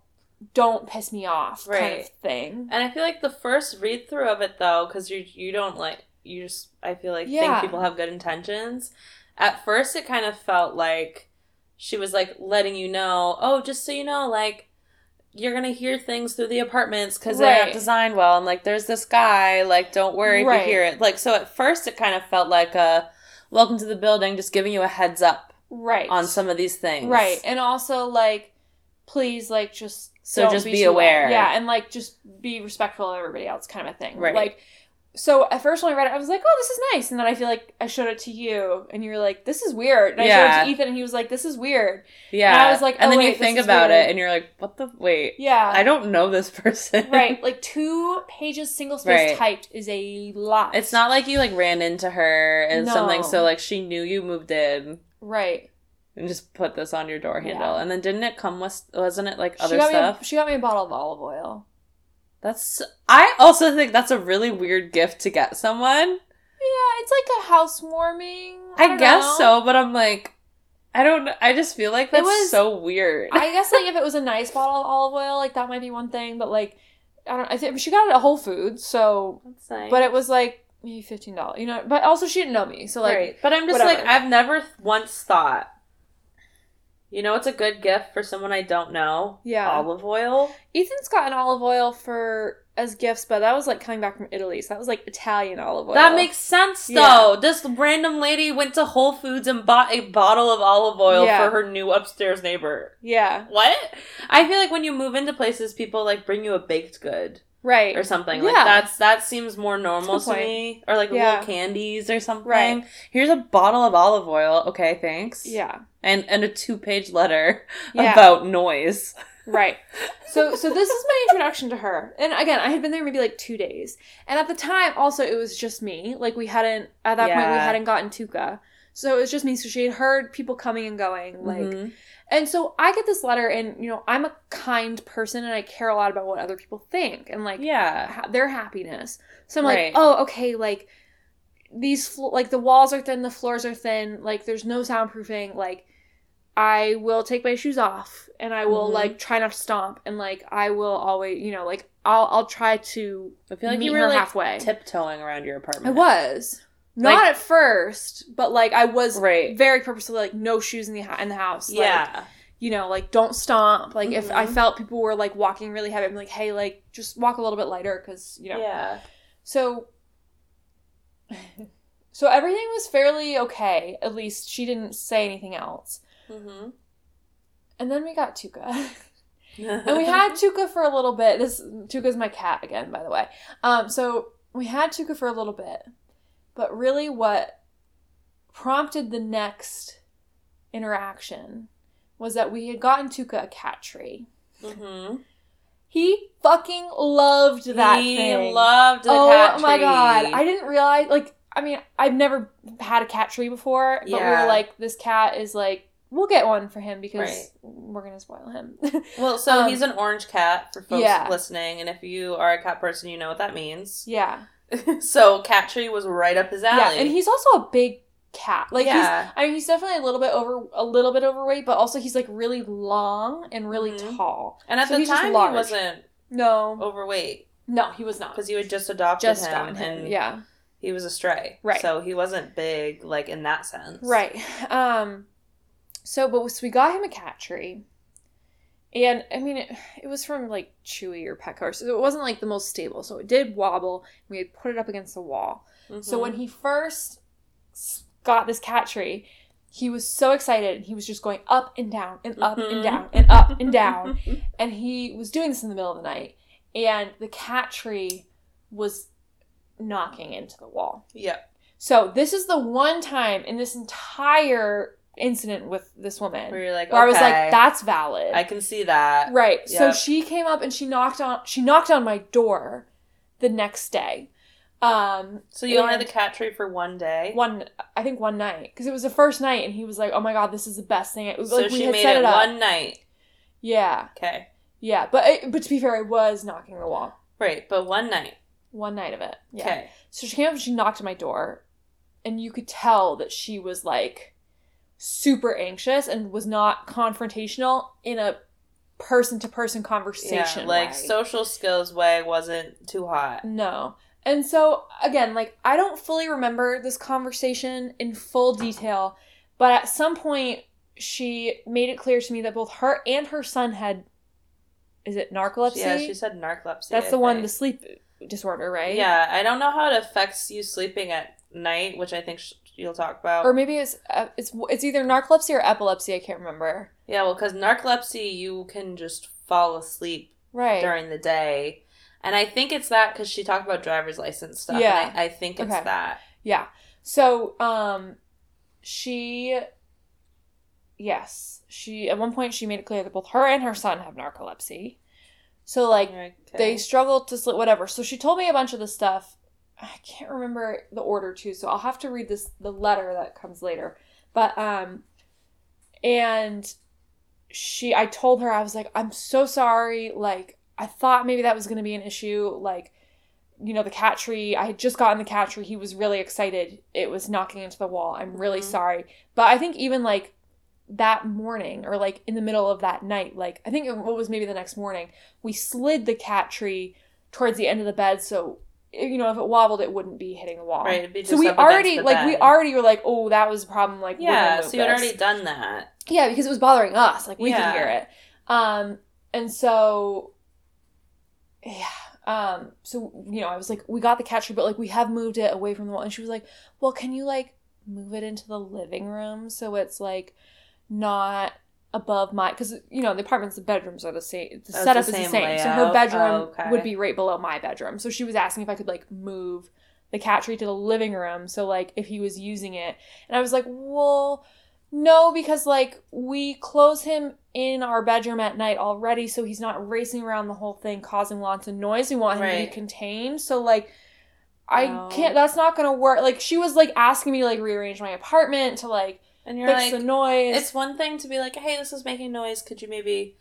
don't piss me off kind of thing And I feel like the first read through of it though, because you you don't like you just I feel like Yeah. think people have good intentions. At first, it kind of felt like she was like letting you know, oh, just so you know, like you're gonna hear things through the apartments because they're not designed well, and like there's this guy, like don't worry if you hear it. Like so, at first, it kind of felt like a welcome to the building, just giving you a heads up right on some of these things, right and also like please like just So don't just be too aware. yeah and like just be respectful of everybody else kind of a thing Right. like so at first when I read it, I was like, "Oh, this is nice," and then I feel like I showed it to you, and you were like, "This is weird." And I showed it Yeah. to Ethan, and he was like, "This is weird." Yeah, And I was like, and oh, then wait, you think about weird. it, and you're like, what the wait? Yeah, I don't know this person. right like two pages single space Right. typed is a lot It's not like you like ran into her and No. something, so like she knew you moved in right and just put this on your door handle. Yeah. And then didn't it come with wasn't it like other she stuff? a, she got me a bottle of olive oil That's I also think that's a really weird gift to get someone. yeah it's like a housewarming I, don't guess know. so, but I'm like I don't I just feel like that's was- so weird. i guess like if it was a nice bottle of olive oil like that might be one thing but like i don't i think she got it at whole foods so That's nice. but it was like maybe $15 you know but also she didn't know me so like right. But I'm just whatever. like I've never th- once thought you know it's a good gift for someone I don't know? Yeah. Olive oil. ethan's gotten olive oil for as gifts but that was like coming back from italy so that was like italian olive oil That makes sense Yeah. though. This random lady went to Whole Foods and bought a bottle of olive oil Yeah. for her new upstairs neighbor. yeah What? I feel like when you move into places, people like bring you a baked good right or something. Like that's that seems more normal to me. Or like Yeah. little candies or something. Right. Here's a bottle of olive oil. Okay, thanks. yeah And and a two page letter Yeah. about noise. Right. So so this is my introduction to her. And again, I had been there maybe like 2 days. And at the time also it was just me. Like we hadn't at that point we hadn't gotten Tuca. So it was just me. So she had heard people coming and going like Mhm. And so I get this letter and you know, I'm a kind person and I care a lot about what other people think and like yeah. ha- their happiness. So I'm Right. like, "Oh, okay, like these flo- like the walls are thin, the floors are thin, like there's no soundproofing, like I will take my shoes off and I will Mhm. like try not to stomp and like I will always, you know, like I'll I'll try to I feel like meet you her were like halfway. tiptoeing around your apartment. I was not Like- at first, but like I was Right. very purposefully like no shoes in the in the house. Like, Yeah. you know, like don't stomp. Like if I Mhm. felt people were like walking really heavy, I'm like, hey, like just walk a little bit lighter because you know. Yeah. So So everything was fairly okay. At least she didn't say anything else. Mm-hmm. And then we got Tuca. and we had Tuca for a little bit. This Tuca's my cat again, by the way. Um, so we had Tuca for a little bit. But really what prompted the next interaction was that we had gotten Tuca a cat tree. Mm-hmm. He fucking loved that he thing. loved the oh cat my god i didn't realize like i mean i've never had a cat tree before but we Yeah. were like this cat is like we'll get one for him because Right. we're gonna spoil him Well, so Um, he's an orange cat for folks yeah. listening, and if you are a cat person, you know what that means. yeah so cat tree was right up his alley. yeah and he's also a big cat like Yeah. he's i mean he's definitely a little bit over a little bit overweight but also he's like really long and really Mhm. tall and at so the time he wasn't no overweight no he was not because you had just adopted just him, him and yeah he was a stray. Right. So he wasn't big, like in that sense. Right. Um so but so we got him a cat tree. And I mean it, it was from like Chewy or Petco, so it wasn't like the most stable. So it did wobble. We had put it up against the wall. So Mhm. when he first got this cat tree, he was so excited. And he was just going up and down and up Mhm. and down and up and down. And he was doing this in the middle of the night. And the cat tree was knocking into the wall. yeah. So this is the one time in this entire incident with this woman Where you're like, where I was like, "That's valid." I can see that. right. So she came up and she knocked on she knocked on my door the next day. Um, So you only had the cat tree for one day. one I think one night because it was the first night and he was like, "Oh my god, this is the best thing." It was so like we she had made set it it up. one night. Yeah. Okay. Yeah, but I, but to be fair, I was knocking the wall Right, but one night. one night of it. Yeah. Okay. So she came up and she knocked on my door, and you could tell that she was like super anxious and was not confrontational in a person to person conversation. Yeah, like way. social skills way wasn't too hot. No. And so again, like I don't fully remember this conversation in full detail, but at some point she made it clear to me that both her and her son had is it narcolepsy? Yeah, she said narcolepsy. That's I the one, the sleep disorder, right? Yeah, I don't know how it affects you sleeping at night, which I think sh- you'll talk about. Or maybe it's uh, it's it's either narcolepsy or epilepsy. I can't remember. yeah, well, because narcolepsy, you can just fall asleep Right. during the day. And I think it's that because she talked about driver's license stuff. Yeah. And I, I think it's Okay. that. Yeah. So, um, she, yes, she at one point she made it clear that both her and her son have narcolepsy. So like Okay. they struggle to sleep, whatever. So she told me a bunch of the stuff. I can't remember the order too, so I'll have to read this the letter that comes later. But um, and she, I told her I was like, I'm so sorry. Like I thought maybe that was going to be an issue. Like you know the cat tree. I had just gotten the cat tree. He was really excited. It was knocking into the wall. I'm really Mhm. sorry. But I think even like that morning or like in the middle of that night, like I think it what was maybe the next morning, we slid the cat tree towards the end of the bed so you know if it wobbled it wouldn't be hitting the wall. Right, it'd be so we already like we already were like, oh, that was a problem. Like Yeah, so you had already done that. Yeah, because it was bothering us. Like we Yeah. could hear it. Um, and so yeah. Um, so you know, I was like, we got the catcher, but like we have moved it away from the wall. And she was like, Well, can you like move it into the living room so it's like not above my because you know the apartments the bedrooms are the same the Oh, setup the is the same same. So her bedroom Oh, okay. would be right below my bedroom. So she was asking if i could like move the cat tree to the living room. So like if he was using it. And i was like well no because like we close him in our bedroom at night already so he's not racing around the whole thing causing lots of noise. We want him to be contained. So like i Oh. can't that's not gonna work. Like she was like asking me to like rearrange my apartment to like And you're fix like, the noise it's one thing to be like, hey, this is making noise. Could you maybe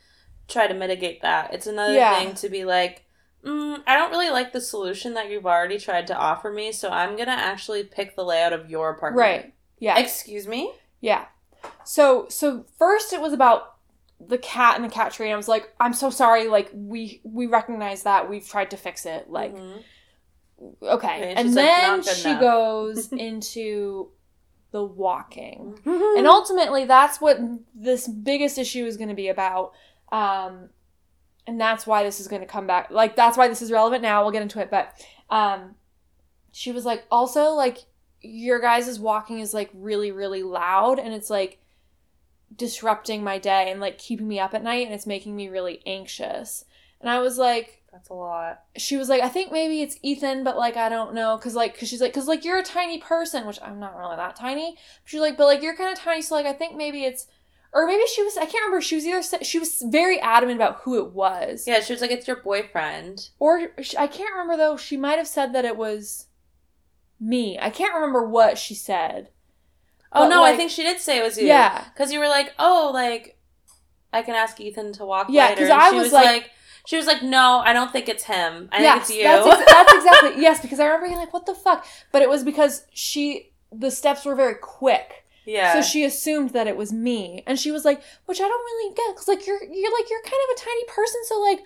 try to mitigate that? It's another Yeah. thing to be like, mm, I don't really like the solution that you've already tried to offer me, so I'm gonna actually pick the layout of your apartment. right yeah Excuse me. Yeah. So so first it was about the cat and the cat tree and I was like, I'm so sorry, like we we recognize that. We've tried to fix it. Like Mhm. okay. and And, she's like, then she enough." goes into the walking. Mm-hmm. And ultimately that's what this biggest issue is gonna be about. Um and that's why this is gonna come back. Like that's why this is relevant now. We'll get into it. But um she was like, also like your guys' walking is like really, really loud and it's like disrupting my day and like keeping me up at night and it's making me really anxious. And I was like, That's a lot. she was like, I think maybe it's Ethan, but like I don't know, cause like, cause she's like, cause like you're a tiny person, which I'm not really that tiny. She's like, but like you're kind of tiny, so like I think maybe it's, or maybe she was, I can't remember. She was either she was very adamant about who it was, Yeah, she was like, it's your boyfriend. or she, I can't remember though. She might have said that it was me. I can't remember what she said. Oh But, no, I think she did say it was you. Yeah. Because you were like, oh, like, I can ask Ethan to walk Yeah, because I she was like- she was like, no, I don't think it's him. I yes, think it's you. That's, ex- that's exactly yes, because I remember being like, "What the fuck?" But it was because she the steps were very quick, yeah. so she assumed that it was me, and she was like, "Which I don't really get, because like you're you're like you're kind of a tiny person, so like."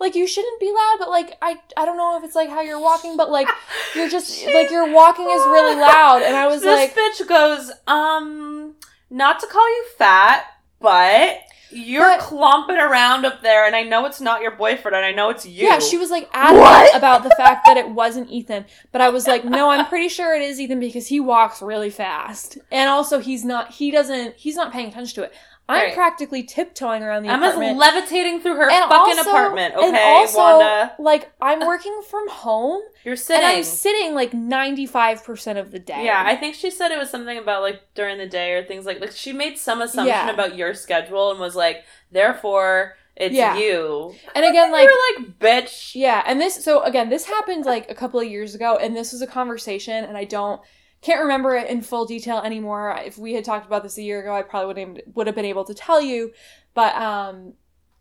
Like you shouldn't be loud, but like I I don't know if it's like how you're walking, but like you're just She- like your walking is really loud, and I was this like, this bitch goes, um, not to call you fat, but you're But- clomping around up there, and I know it's not your boyfriend, and I know it's you. Yeah, she was like adamant about the fact that it wasn't Ethan. But I was like, no, I'm pretty sure it is Ethan because he walks really fast. And also he's not he doesn't he's not paying attention to it. I'm Right. practically tiptoeing around the Emma's apartment. levitating through her and fucking also- apartment. Okay, and also, Wanda, like I'm working from home you're sitting. and I'm sitting like 95% of the day. Yeah, I think she said it was something about like during the day or things like like she made some assumption Yeah. about your schedule and was like, therefore it's Yeah. you. And again like were like, bitch. Yeah, and this so again, this happened like a couple of years ago, and this was a conversation, and I don't can't remember it in full detail anymore. If we had talked about this a year ago, I probably would would have been able to tell you, but um,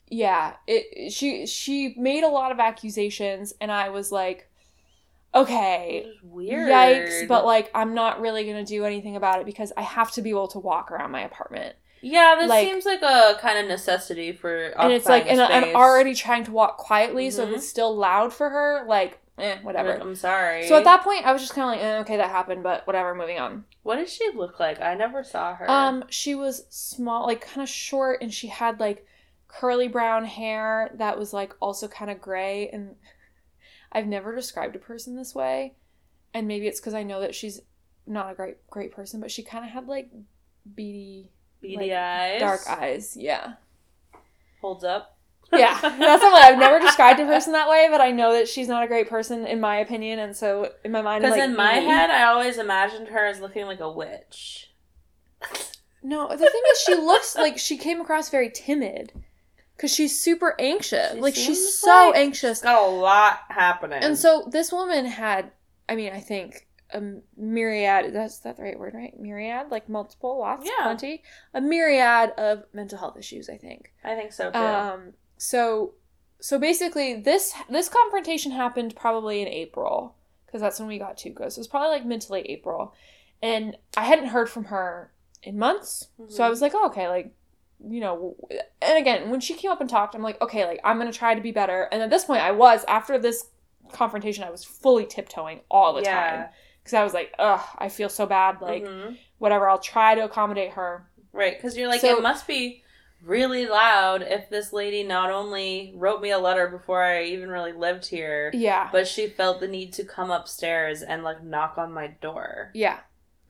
yeah, it she she made a lot of accusations and I was like okay, weird. yikes, but like I'm not really going to do anything about it because I have to be able to walk around my apartment. yeah, this like- seems like a kind of necessity for. and it's like and I'm already trying to walk quietly so if it's still loud for her, like eh, whatever. I'm sorry. So at that point I was just kind of like, eh, okay, that happened, but whatever, moving on. what did she look like? I never saw her. Um, she was small, like kind of short, and she had like curly brown hair that was like also kind of gray. And I've never described a person this way, and maybe it's because I know that she's not a great great person, but she kind of had like beady, beady like, eyes, dark eyes. Yeah, holds up. Yeah. That's not what I've never described a person that way, but I know that she's not a great person in my opinion, and so in my mind, Because like, in my "Mm." head, I always imagined her as looking like a witch. No, the thing is, she looks like she came across very timid because she's super anxious. She like she's so like anxious, got a lot happening. and so this woman had. I mean, I think a myriad. That's that the right word, right? Myriad, like multiple, lots, Yeah. plenty, a myriad of mental health issues. I think. I think so too. Um. So, so basically, this this confrontation happened probably in April because that's when we got Tuco. So it was probably like mid to late April, and I hadn't heard from her in months. So I Mhm. was like, oh, okay, like, you know. And again, when she came up and talked, I'm like, okay, like I'm gonna try to be better. And at this point, I was after this confrontation, I was fully tiptoeing all the time because I was like, ugh, I feel so bad. Like Mhm. whatever, I'll try to accommodate her. Right, because you're like, So- it must be really loud if this lady not only wrote me a letter before I even really lived here, Yeah. but she felt the need to come upstairs and like knock on my door. yeah.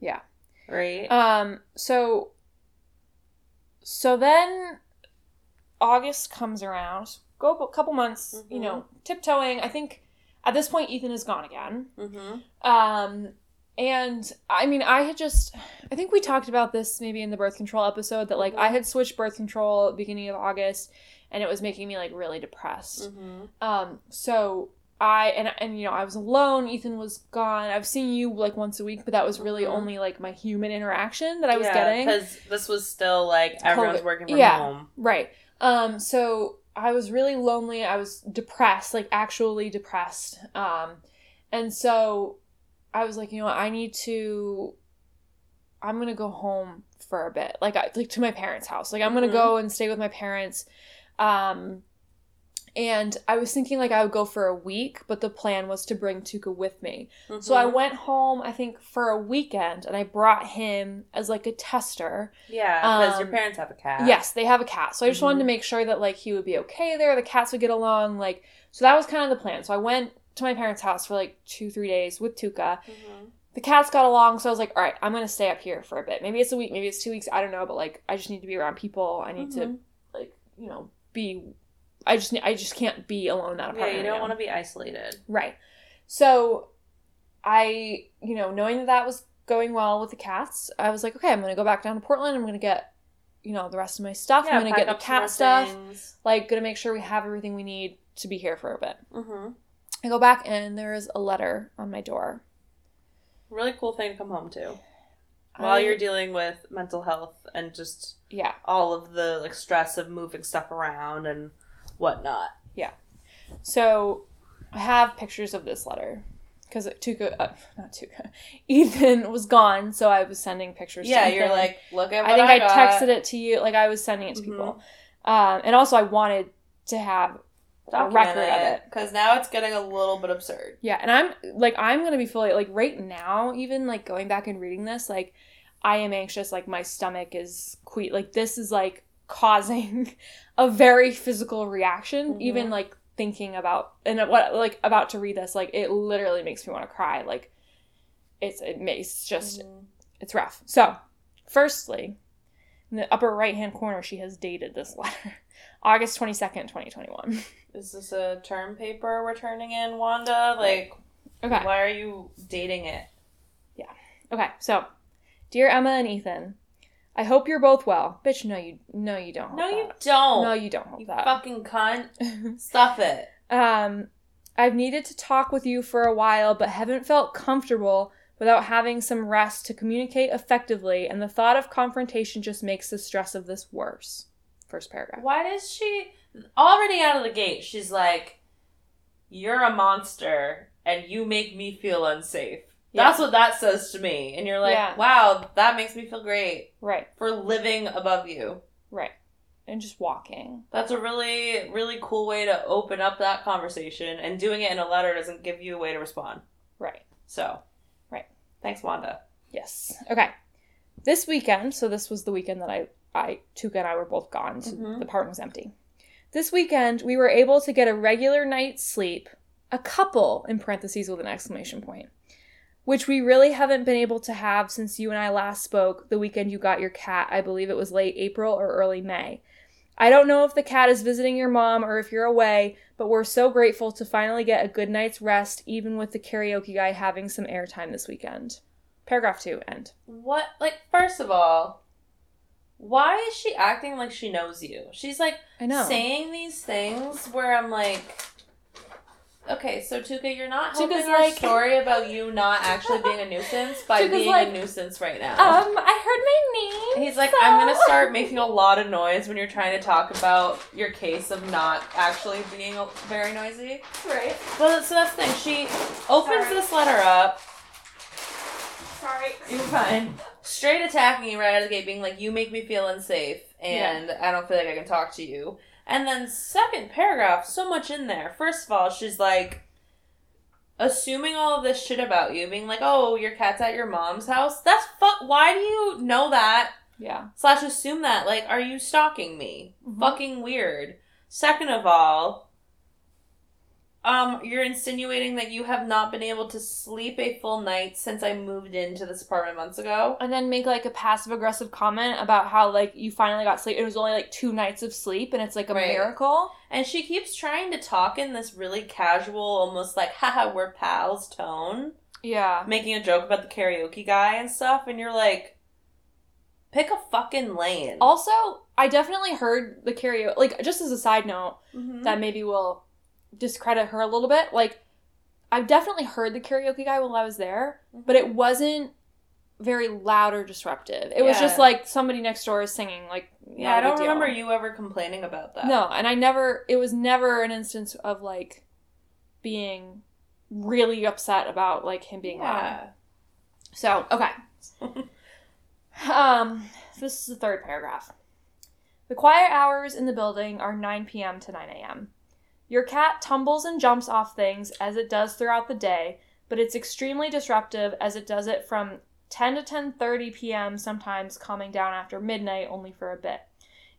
Yeah. Right? Um, so so then August comes around. Go a couple months, you Mhm. know, tiptoeing. I think at this point Ethan is gone again. mm-hmm. Um and I mean I had just I think we talked about this maybe in the birth control episode that like I Mhm. had switched birth control beginning of August and it was making me like really depressed. Mm-hmm. Um, so I and and you know I was alone. Ethan was gone. I've seen you like once a week, but that was really Mhm. only like my human interaction that I was getting. Because this was still like everyone's COVID. working from Yeah. home. Right. Um. So I was really lonely. I was depressed, like actually depressed. Um, and so I was like, you know what? I need to. I'm gonna go home for a bit, like I, like to my parents' house. Like I'm gonna Mhm. go and stay with my parents. Um, and I was thinking like I would go for a week, but the plan was to bring Tuka with me. So I Mhm. went home, I think, for a weekend, and I brought him as like a tester. Yeah, because um, your parents have a cat. Yes, they have a cat. So I just wanted to Mhm. make sure that like he would be okay there, the cats would get along, like so that was kind of the plan. So I went to my parents' house for like two, three days with Tuka. Mhm. The cats got along, so I was like, all right, I'm gonna stay up here for a bit. Maybe it's a week, maybe it's two weeks, I don't know, but like I just need to be around people. I need to Mhm. like, you know, be I just I just can't be alone in that Yeah, apartment. you don't now. want to be isolated. Right. So I, you know, knowing that that was going well with the cats, I was like, okay, I'm to go back down to Portland. I'm to get, you know, the rest of my stuff. I'm going to get the cat stuff. Like, going to make sure we have everything we need to be here for a bit. Mm-hmm. I go back and there is a letter on my door. Really cool thing to come home to while I- you're dealing with mental health and just Yeah. all of the like stress of moving stuff around and whatnot. Yeah. So I have pictures of this letter. Because Tuka, uh, not Tuka, Ethan was gone, so I was sending pictures. Yeah, to you're like, look at what I. I think I, got. texted it to you. Like I was sending it to Mhm. people, um, and also I wanted to have a record of it. because now it's getting a little bit absurd. Yeah, and I'm like I'm gonna be fully like right now, even like going back and reading this, like I am anxious. Like my stomach is que Like this is like causing a very physical reaction. Mhm. Even like thinking about and what like about to read this, like it literally makes me want to cry. Like it's it makes just Mhm. it's rough. So, firstly, in the upper right hand corner, she has dated this letter. August 22nd, 2021. Is this a term paper we're turning in, Wanda? Like, Okay. why are you dating it? Yeah. Okay. So, dear Emma and Ethan, I hope you're both well. Bitch, no you no you don't. No, you that. don't. No, you don't you that. fucking cunt. Stuff it. um I've needed to talk with you for a while but haven't felt comfortable without having some rest to communicate effectively and the thought of confrontation just makes the stress of this worse. First paragraph. Why does she? already out of the gate, she's like, "You're a monster, and you make me feel unsafe." Yeah. That's what that says to me, and you're like, Yeah. "Wow, that makes me feel great Right. for living above you." Right. And just walking. That's a really, really cool way to open up that conversation, and doing it in a letter doesn't give you a way to respond. Right. So, Right. Thanks, Wanda. Yes. Okay. This weekend, so this was the weekend that I, I, Tuka and I were both gone. So Mhm. The apartment was empty. This weekend, we were able to get a regular night's sleep, a couple in parentheses with an exclamation point, which we really haven't been able to have since you and I last spoke the weekend you got your cat. I believe it was late April or early May. I don't know if the cat is visiting your mom or if you're away, but we're so grateful to finally get a good night's rest, even with the karaoke guy having some airtime this weekend. Paragraph two, end. What? Like, first of all, why is she acting like she knows you? She's like I know. saying these things where I'm like, okay, so Tuka, you're not helping Tuka's our like- story about you not actually being a nuisance by Tuka's being like, a nuisance right now. Um, I heard my name. He's like, I'm gonna start making a lot of noise when you're trying to talk about your case of not actually being very noisy. Right. Well, so that's the thing. She opens Sorry. this letter up, Sorry. You're fine. Straight attacking you right out of the gate, being like, "You make me feel unsafe, and I don't feel like I can talk to you." And then second paragraph, so much in there. First of all, she's like, assuming all of this shit about you, being like, "Oh, your cat's at your mom's house." That's fuck. Why do you know that? Yeah. Slash assume that. Like, are you stalking me? Mhm. Fucking weird. Second of all, um, you're insinuating that you have not been able to sleep a full night since I moved into this apartment months ago. And then make like a passive aggressive comment about how like you finally got sleep. It was only like two nights of sleep, and it's like a Right. miracle. And she keeps trying to talk in this really casual, almost like, haha, we're pals tone, Yeah. making a joke about the karaoke guy and stuff, and you're like, pick a fucking lane. Also, I definitely heard the karaoke. Like, just as a side note, Mhm. that maybe will discredit her a little bit. Like, I've definitely heard the karaoke guy while I was there, but it wasn't very loud or disruptive. It was just like somebody next door is singing. Like, yeah, I don't remember you ever complaining about that. No, and I never. It was never an instance of like being really upset about like him being loud. So okay. um, this is the third paragraph. The quiet hours in the building are 9 p.m. to 9 a.m. Your cat tumbles and jumps off things as it does throughout the day, but it's extremely disruptive as it does it from 10 to 10:30 p.m. sometimes calming down after midnight only for a bit.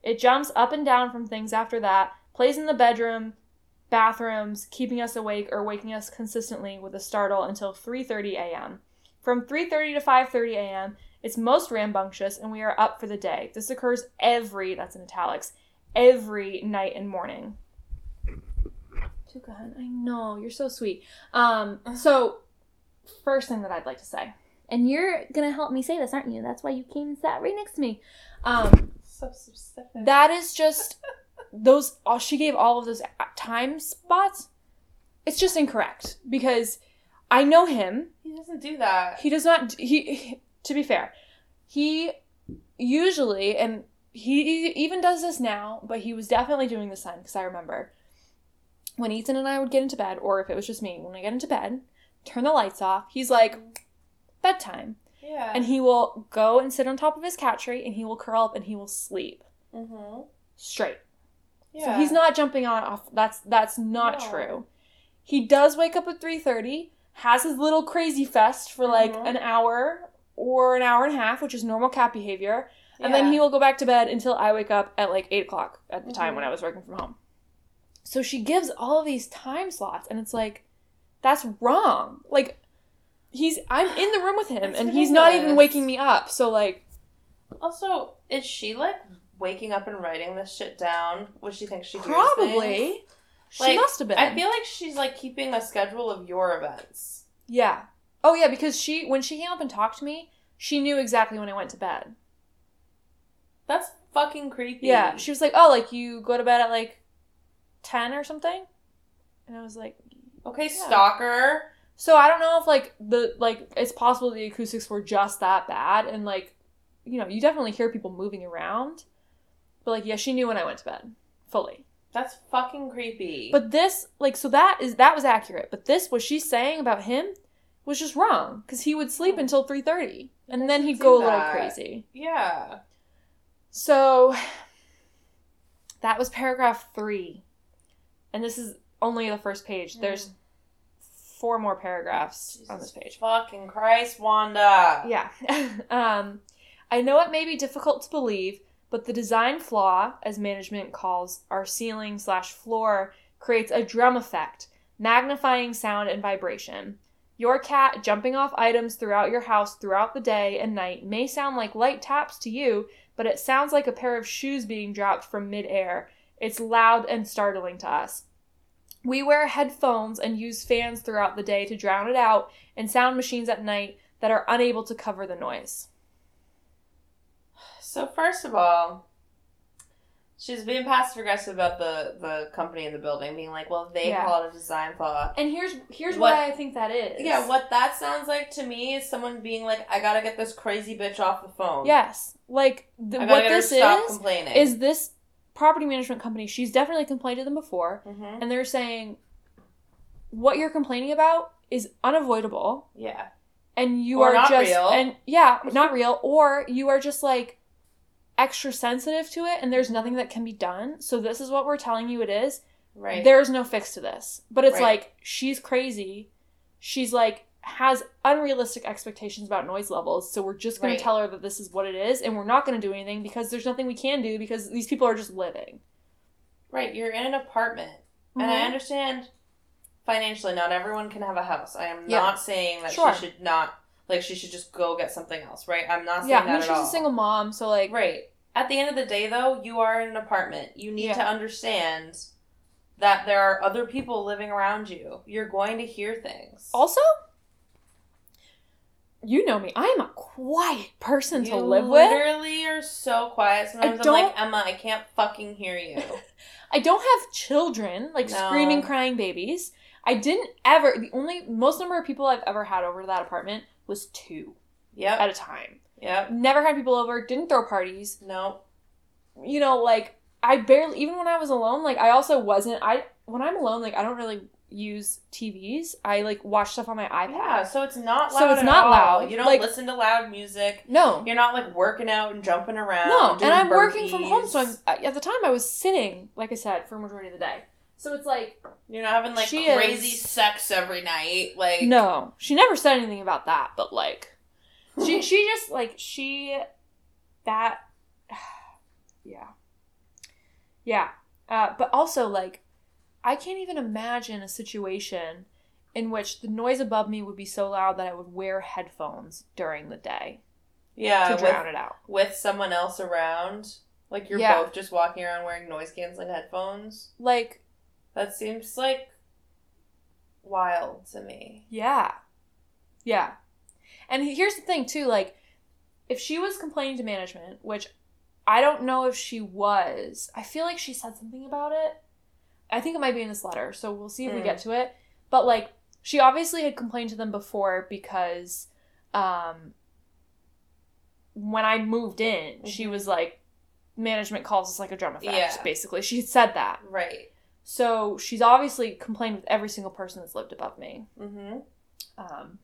It jumps up and down from things after that, plays in the bedroom, bathrooms, keeping us awake or waking us consistently with a startle until 3:30 a.m. From 3:30 to 5:30 a.m., it's most rambunctious and we are up for the day. This occurs every, that's in italics, every night and morning. I know, you're so sweet. Um, so first thing that I'd like to say, and you're gonna help me say this, aren't you? That's why you came and sat right next to me. Um, So specific. that is just those. all she gave all of those time spots. It's just incorrect because I know him. he doesn't do that. He does not. He, he- to be fair, he usually and he even does this now, but he was definitely doing this then because I remember when Ethan and I would get into bed, or if it was just me, when I get into bed, turn the lights off. He's like bedtime, yeah. and he will go and sit on top of his cat tree, and he will curl up and he will sleep mm-hmm. straight. Yeah. So he's not jumping on off. That's that's not No. true. He does wake up at three thirty, has his little crazy fest for like Mhm. an hour or an hour and a half, which is normal cat behavior, and then he will go back to bed until I wake up at like eight o'clock at the time when Mhm. I was working from home. So she gives all of these time slots, and it's like that's wrong. Like he's I'm in the room with him, and he's not even waking me up. So like Also, is she like waking up and writing this shit down? What she thinks she probably she Like, must have been. I feel like she's like keeping a schedule of your events. Yeah. Oh yeah, because she when she came up and talked to me, she knew exactly when I went to bed. That's fucking creepy. Yeah. She was like, "Oh, like you go to bed at like 10 or something?" And I was like, okay, Yeah. stalker. "So I don't know if like the like it's possible the acoustics were just that bad and like you know, you definitely hear people moving around. But like yeah, she knew when I went to bed. Fully. That's fucking creepy. But this, like, so that is that was accurate. But this, what she's saying about him, was just wrong because he would sleep oh. until three thirty, and then he'd go a little crazy. yeah. So that was paragraph three, and this is only the first page. There's four more paragraphs on this page. Fucking Christ, Wanda. Yeah. um, I know it may be difficult to believe, but the design flaw, as management calls our ceiling slash floor, creates a drum effect, magnifying sound and vibration. Your cat jumping off items throughout your house throughout the day and night may sound like light taps to you, but it sounds like a pair of shoes being dropped from midair. It's loud and startling to us. We wear headphones and use fans throughout the day to drown it out, and sound machines at night that are unable to cover the noise. So first of all, she's being passive aggressive about the the company in the building, being like, "Well, they Yeah. call it a design flaw." And here's here's What- why I think that is. Yeah, what that sounds like to me is someone being like, "I gotta get this crazy bitch off the phone." Yes, like the, what this is complaining. is this property management company. She's definitely complained to them before, hmm and they're saying what you're complaining about is unavoidable, Yeah. and you Or are not just real. and yeah, not real, or you are just like extra sensitive to it, and there's nothing that can be done. So this is what we're telling you it is. Right. There's no fix to this. But it's Right. like she's crazy. She's like has unrealistic expectations about noise levels. So we're just going Right. to tell her that this is what it is and we're not going to do anything because there's nothing we can do because these people are just living. right. You're in an apartment, and I mm-hmm. understand financially, not everyone can have a house. I am Yeah. not saying that Sure. she should not like she should just go get something else. Right. I'm not saying Yeah, that I mean at she's all. a single mom, so like Right. At the end of the day, though, you are in an apartment. You need Yeah. to understand that there are other people living around you. You're going to hear things. also you know me. I am a quiet person you to live with. literally are so quiet. Sometimes I'm don't- like, Emma, I can't fucking hear you. I don't have children, like No. screaming, crying babies. I didn't ever. The only most number of people I've ever had over to that apartment was two yep. at a time. Yep. Never had people over. Didn't throw parties. No. You know, like I barely. Even when I was alone, like I also wasn't. I when I'm alone, like I don't really use TVs. I like watch stuff on my iPad. Yeah, so it's not loud. So it's not all. loud. You don't Like- listen to loud music. No. You're not like working out and jumping around. No, and I'm working from home, so I'm at the time I was sitting, like I said, for a majority of the day. So it's like You're not having like crazy is- sex every night. Like no, she never said anything about that, but like she she just like she that yeah yeah uh, but also like i can't even imagine a situation in which the noise above me would be so loud that i would wear headphones during the day yeah, to with, drown it out with someone else around. Like you're Yeah. both just walking around wearing noise canceling headphones. like That seems like wild to me. yeah yeah and here's the thing too like if she was complaining to management which i don't know if she was i feel like she said something about it i think it might be in this letter so we'll see if we Mm. get to it but like she obviously had complained to them before because um when i moved in she Mhm. was like management calls us like a drum effect Yeah. basically she had said that Right. so she's obviously complained with every single person that's lived above me Mm-hmm. um,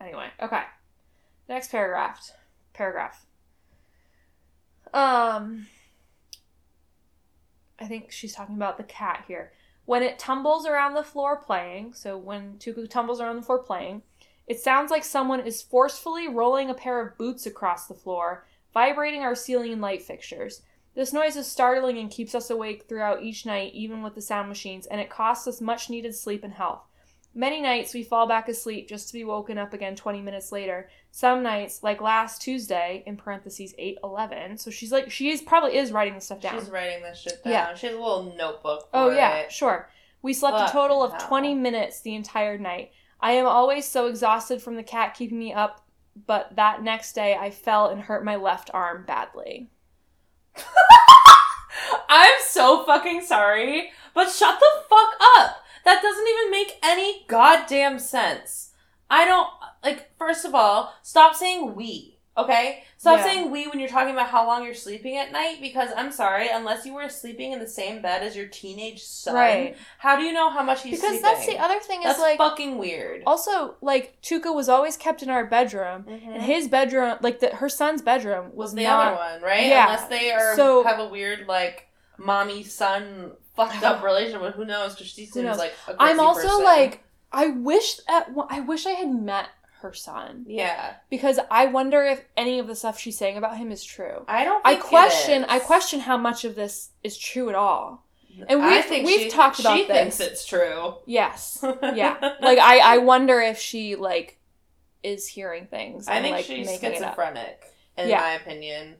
anyway, okay. Next paragraph. Paragraph. Um, I think she's talking about the cat here. When it tumbles around the floor playing, so when Tuku tumbles around the floor playing, it sounds like someone is forcefully rolling a pair of boots across the floor, vibrating our ceiling and light fixtures. This noise is startling and keeps us awake throughout each night, even with the sound machines, and it costs us much needed sleep and health. Many nights we fall back asleep just to be woken up again 20 minutes later. Some nights, like last Tuesday, in parentheses 811. So she's like, she is probably is writing this stuff down. She's writing this shit down. Yeah. She has a little notebook. oh, yeah, it. sure. We slept Fucking a total of hell. 20 minutes the entire night. I am always so exhausted from the cat keeping me up, but that next day I fell and hurt my left arm badly. I'm so fucking sorry, but shut the fuck up. That doesn't even make any goddamn sense. I don't like. First of all, stop saying we. Okay? Stop Yeah. saying we when you're talking about how long you're sleeping at night because I'm sorry, unless you were sleeping in the same bed as your teenage son, Right. how do you know how much he's sleeping? Because sleeping? that's the other thing is like fucking weird. also like Tuca was always kept in our bedroom. Mhm. And his bedroom, like the, her son's bedroom, was was the not. other one, right? Yeah. Unless they are So- have a weird like mommy son fucked up relationship with who knows because she seems knows? like I'm also person. like, I wish at I wish I had met her son yeah. because I wonder if any of the stuff she's saying about him is true. I don't. I question. I question how much of this is true at all. And we've- think we've she- talked about She this. thinks it's true. Yes. Yeah. like I, I wonder if she like is hearing things. I and, think like, she's making it up. schizophrenic, in Yeah. my opinion.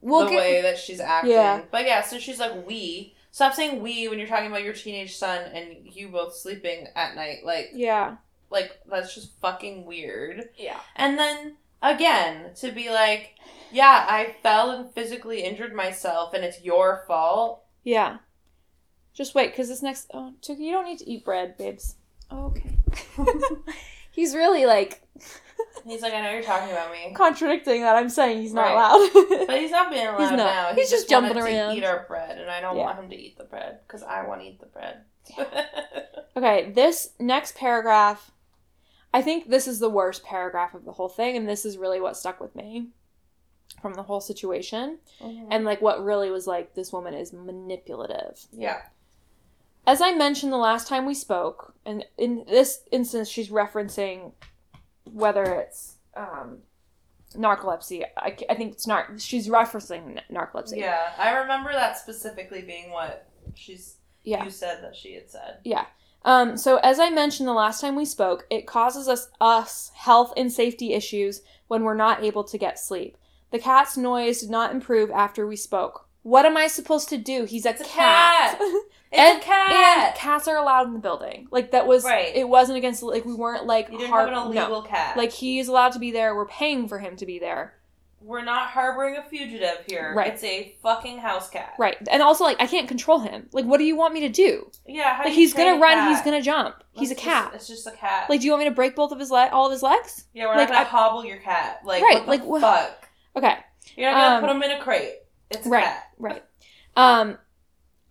We'll the get- way that she's acting. Yeah. But yeah, so she's like we. Stop saying we when you're talking about your teenage son and you both sleeping at night. Like Yeah. like that's just fucking weird. Yeah. And then again, to be like, yeah, I fell and physically injured myself and it's your fault. Yeah. Just wait, because this next. Oh, Tuka, you don't need to eat bread, babes. Oh, okay. he's really like He's like, I know you're talking about me. contradicting that I'm saying he's not Right. loud. But he's not being loud He's not. now. He He's just wanted jumping to around. eat our bread, and I don't Yeah. want him to eat the bread because I want to eat the bread. okay, this next paragraph. I think this is the worst paragraph of the whole thing, and this is really what stuck with me from the whole situation. Mm-hmm. And like what really was like, this woman is manipulative. yeah, As I mentioned the last time we spoke, and in this instance, she's referencing whether it's um, narcolepsy. I, I think it's not. She's referencing narcolepsy. yeah. I remember that specifically being what she's. Yeah. You said that she had said. Yeah. Um, so as I mentioned the last time we spoke, it causes us us health and safety issues when we're not able to get sleep. The cat's noise did not improve after we spoke. What am I supposed to do? He's a a cat. cat. It's and, a cat. and cats are allowed in the building. Like that was Right. It wasn't against like we weren't like you didn't har- have an no. cat. Like he's allowed to be there. We're paying for him to be there. we're not harboring a fugitive here. Right. It's a fucking house cat. Right. And also like I can't control him. Like what do you want me to do? Yeah. Do Like you he's gonna run, cat? he's gonna jump. He's a cat. Just, it's just a cat. like do you want me to break both of his leg all of his legs? yeah, we're like, not gonna I- hobble your cat. Like Right, What the like, fuck? Okay. You're not gonna Um, put him in a crate. It's a Right. cat. Right. Um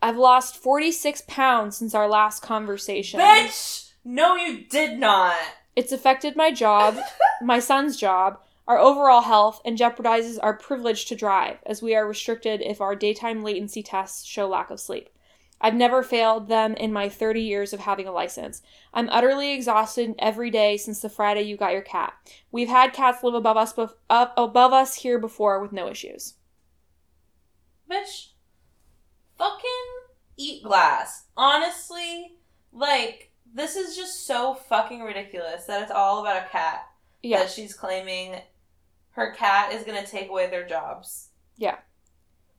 I've lost 46 pounds since our last conversation. Bitch! No, you did not. It's affected my job, my son's job, our overall health, and jeopardizes our privilege to drive, as we are restricted if our daytime latency tests show lack of sleep. I've never failed them in my 30 years of having a license. I'm utterly exhausted every day since the Friday you got your cat. We've had cats live above us, bef- up above us here before with no issues. Bitch, fucking eat glass. Honestly, like, this is just so fucking ridiculous that it's all about a cat. Yeah, That she's claiming her cat is gonna take away their jobs. Yeah.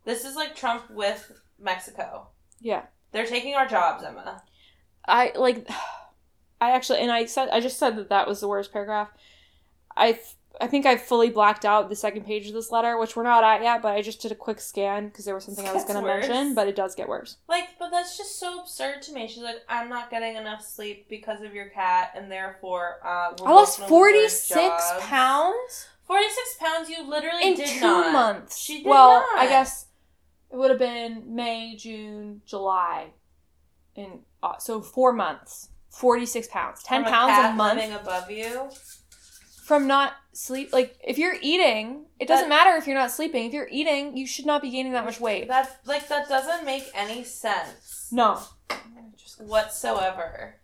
This is like Trump with Mexico. yeah. They're taking our jobs, Emma. I like I actually and I said I just said that that was the worst paragraph. I I think I fully blacked out the second page of this letter, which we're not at yet, but I just did a quick scan because there was something I was going to mention, but it does get worse. Like, but that's just so absurd to me. She's like, I'm not getting enough sleep because of your cat, and therefore, uh, we're I lost both gonna lose our 46 pounds 46 pounds, you literally in did 2 not. months. She did well, not. I guess it would have been May, June, July. In uh, so 4 months. 46 pounds. 10 From pounds cat a month living above you. From not sleep like if you're eating, it doesn't That- matter if you're not sleeping. If you're eating, you should not be gaining that much weight. That like that doesn't make any sense No. whatsoever.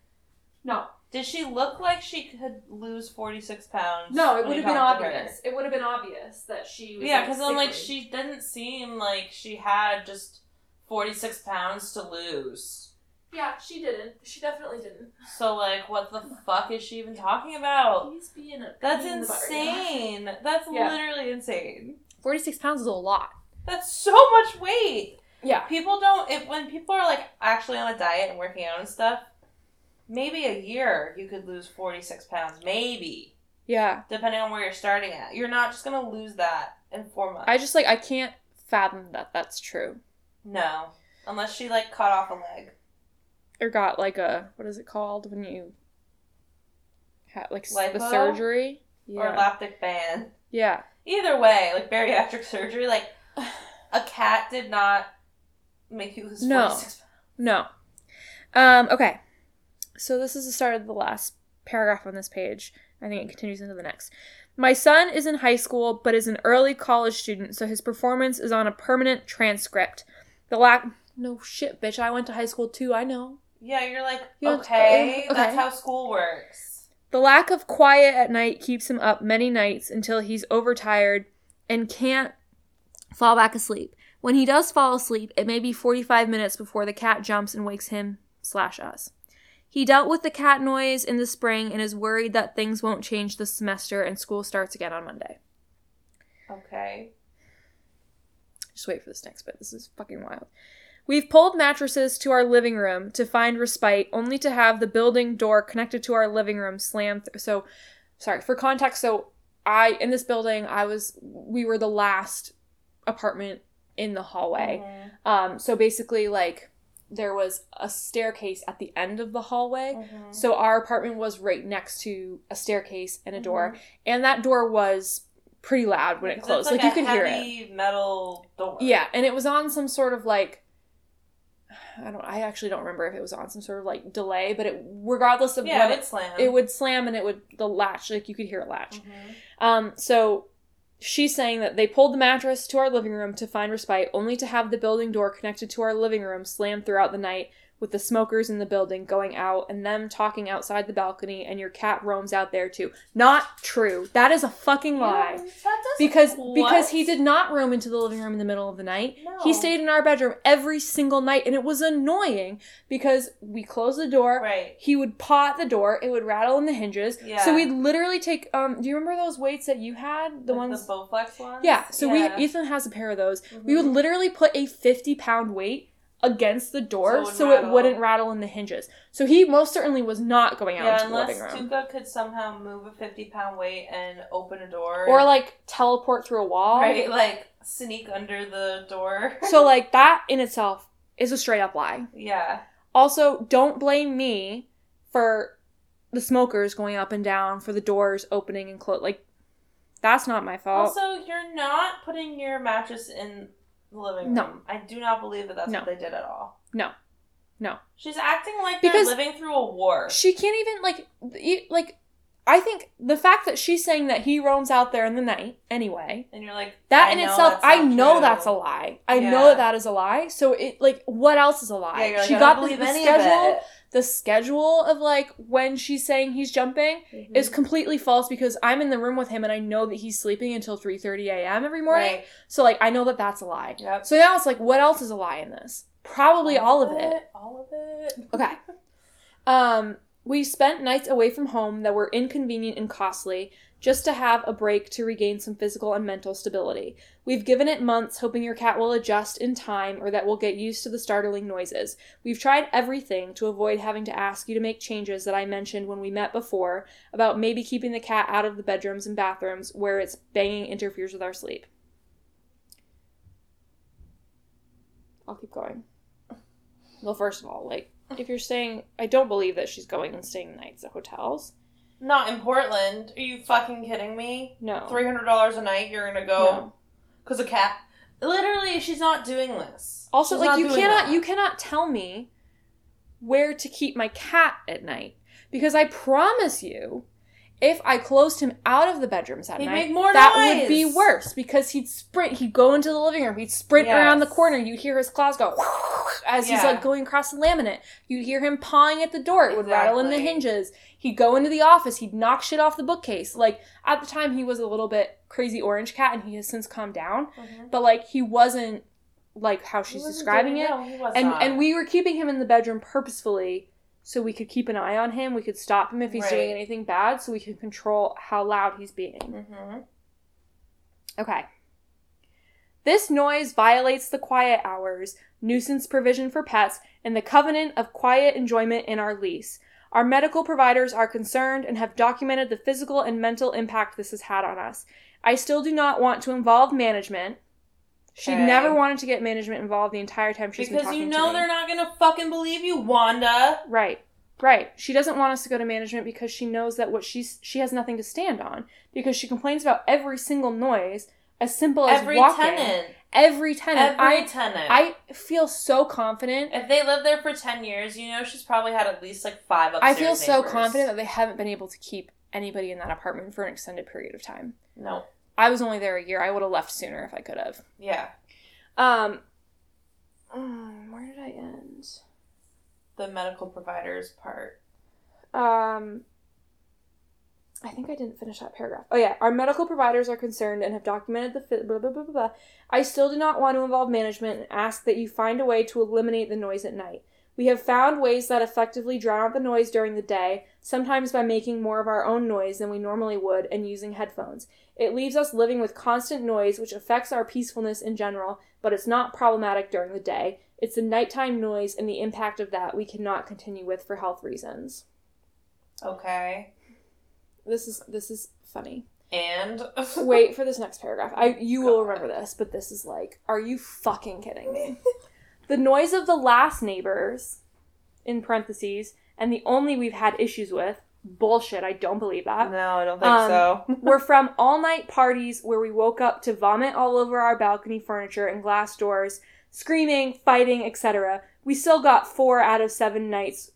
No. Did she look like she could lose 46 pounds? No, it would have been talked to her? obvious. It would have been obvious that she was Yeah, because then like she didn't seem like she had just 46 pounds to lose. Yeah, she didn't. She definitely didn't. So like, what the oh fuck is she even talking about? He's being a That's pain in the butt right now. insane. That's Yeah. literally insane. 46 pounds is a lot. That's so much weight. Yeah. People don't. If when people are like actually on a diet and working out and stuff, maybe a year you could lose forty six pounds. Maybe Yeah. depending on where you're starting at. You're not just gonna lose that in four months. I just like I can't fathom that that's true. no, unless she like cut off a leg. Or got like a what is it called when you had like s- the Lipo? surgery? or Yeah. lactic band. yeah. Either way, like bariatric surgery, like a cat did not make you lose No. 46 No. Um, okay. So this is the start of the last paragraph on this page. I think it continues into the next. My son is in high school but is an early college student, so his performance is on a permanent transcript. The lack No shit, bitch. I went to high school too. I know. Yeah, you're like, You know, okay, okay. that's how school works. The lack of quiet at night keeps him up many nights until he's overtired and can't fall back asleep. When he does fall asleep, it may be 45 minutes before the cat jumps and wakes him slash us. He dealt with the cat noise in the spring and is worried that things won't change this semester and school starts again on Monday. Okay. Just wait for this next bit. This is fucking wild. We've pulled mattresses to our living room to find respite, only to have the building door connected to our living room slammed. Th- so, sorry for context. So, I in this building, I was we were the last apartment in the hallway. Mhm. Um, so basically, like there was a staircase at the end of the hallway. Mhm. So our apartment was right next to a staircase and a Mm-hmm. door, and that door was pretty loud when it closed. it's Like, you could hear it. heavy metal door. Yeah, and it was on some sort of like I don't I actually don't remember if it was on some sort of like delay, but it regardless of Yeah, when it slam. it would slam and it would the latch like you could hear it latch. Mhm. Um so she's saying that they pulled the mattress to our living room to find respite only to have the building door connected to our living room slammed throughout the night with the smokers in the building going out and them talking outside the balcony and your cat roams out there too. Not true. That is a fucking lie. Yeah, Because What? because he did not roam into the living room in the middle of the night. He stayed in our bedroom every single night and it was annoying because we closed the door. Right. He would paw at the door, it would rattle in the hinges. Yeah. So we'd literally take um do you remember those weights that you had? The Like ones the Bowflex ones. Yeah, so Yeah. we Ethan has a pair of those. We would Mhm. literally put a 50 pound weight against the door So it so it, wouldn't rattle in the hinges. So he most certainly was not going out Yeah, into the living room. Unless Tuka could somehow move a fifty pound weight and open a door, Or like teleport through a wall. right, like sneak under the door. So like that in itself is a straight up lie. yeah, Also, don't blame me for the smokers going up and down for the doors opening and close. Like that's not my fault. Also, you're not putting your mattress in the living room. No. I do not believe that that's No. what they did at all. No. No. She's acting like Because- they're living through a war. she can't even like like I think the fact that she's saying that he roams out there in the night anyway. and you're like That in itself, I know true. that's a lie. I know that that is a lie. So it like what else is a lie? Yeah, like, she got the, believe the schedule. It. The schedule of like when she's saying he's jumping Mhm. is completely false because I'm in the room with him and I know that he's sleeping until 3:30 a.m. every morning. Right. So like I know that that's a lie. Yep. So now it's like what else is a lie in this? Probably all, of it. All of it. Okay. Um we spent nights away from home that were inconvenient and costly just to have a break to regain some physical and mental stability. We've given it months hoping your cat will adjust in time or that we'll get used to the startling noises. We've tried everything to avoid having to ask you to make changes that I mentioned when we met before about maybe keeping the cat out of the bedrooms and bathrooms where its banging interferes with our sleep. I'll keep going. Well, first of all, like, if you're saying, I don't believe that she's going and staying nights at hotels. Not in Portland. Are you fucking kidding me? No. Three hundred dollars a night. You're gonna go No. because a cat. Literally, she's not doing this. Also, She's like you cannot that. you cannot tell me where to keep my cat at night because I promise you, if I closed him out of the bedrooms at He'd night, that noise. would be worse because he'd sprint. He'd go into the living room. He'd sprint Yes. around the corner. You'd hear his claws go as he's like going across the laminate. You'd hear him pawing at the door. It would rattle in the hinges. He'd go into the office. He'd knock shit off the bookcase. Like at the time, he was a little bit crazy orange cat, and he has since calmed down. Mhm. But like he wasn't like how He she's describing doing- it No, and not. and we were keeping him in the bedroom purposefully so we could keep an eye on him. We could stop him if he's doing anything bad so we could control how loud he's being. Mhm. okay. This noise violates the quiet hours nuisance provision for pets and the covenant of quiet enjoyment in our lease. Our medical providers are concerned and have documented the physical and mental impact this has had on us. I still do not want to involve management she Okay. never wanted to get management involved the entire time she's been because you know they're not gonna fucking believe you, Wanda. right Right. She doesn't want us to go to management because she knows that what she's she has nothing to stand on because she complains about every single noise as simple as Every walking. tenant. Every tenant. Every I tenant. I feel so confident. if they lived there for 10 years, you know she's probably had at least like five I feel so neighbors. confident that they haven't been able to keep anybody in that apartment for an extended period of time. No. I was only there a year. I would have left sooner if I could have. Yeah. Um, mm, where did I end? The medical providers part. Um, I think I didn't finish that paragraph. Oh yeah, our medical providers are concerned and have documented the fi- blah blah blah blah. blah. I still do not want to involve management and ask that you find a way to eliminate the noise at night. We have found ways that effectively drown out the noise during the day, sometimes by making more of our own noise than we normally would and using headphones. It leaves us living with constant noise, which affects our peacefulness in general, but it's not problematic during the day. It's the nighttime noise and the impact of that we cannot continue with for health reasons. Okay. This is this is funny. And Wait for this next paragraph. I you will remember this, but this is like, are you fucking kidding me? the noise of the last neighbors, in parentheses, and the only we've had issues with, bullshit. I don't believe that. No, I don't think Um, so. were from all night parties where we woke up to vomit all over our balcony furniture and glass doors, screaming, fighting, etc. We still got four out of seven nights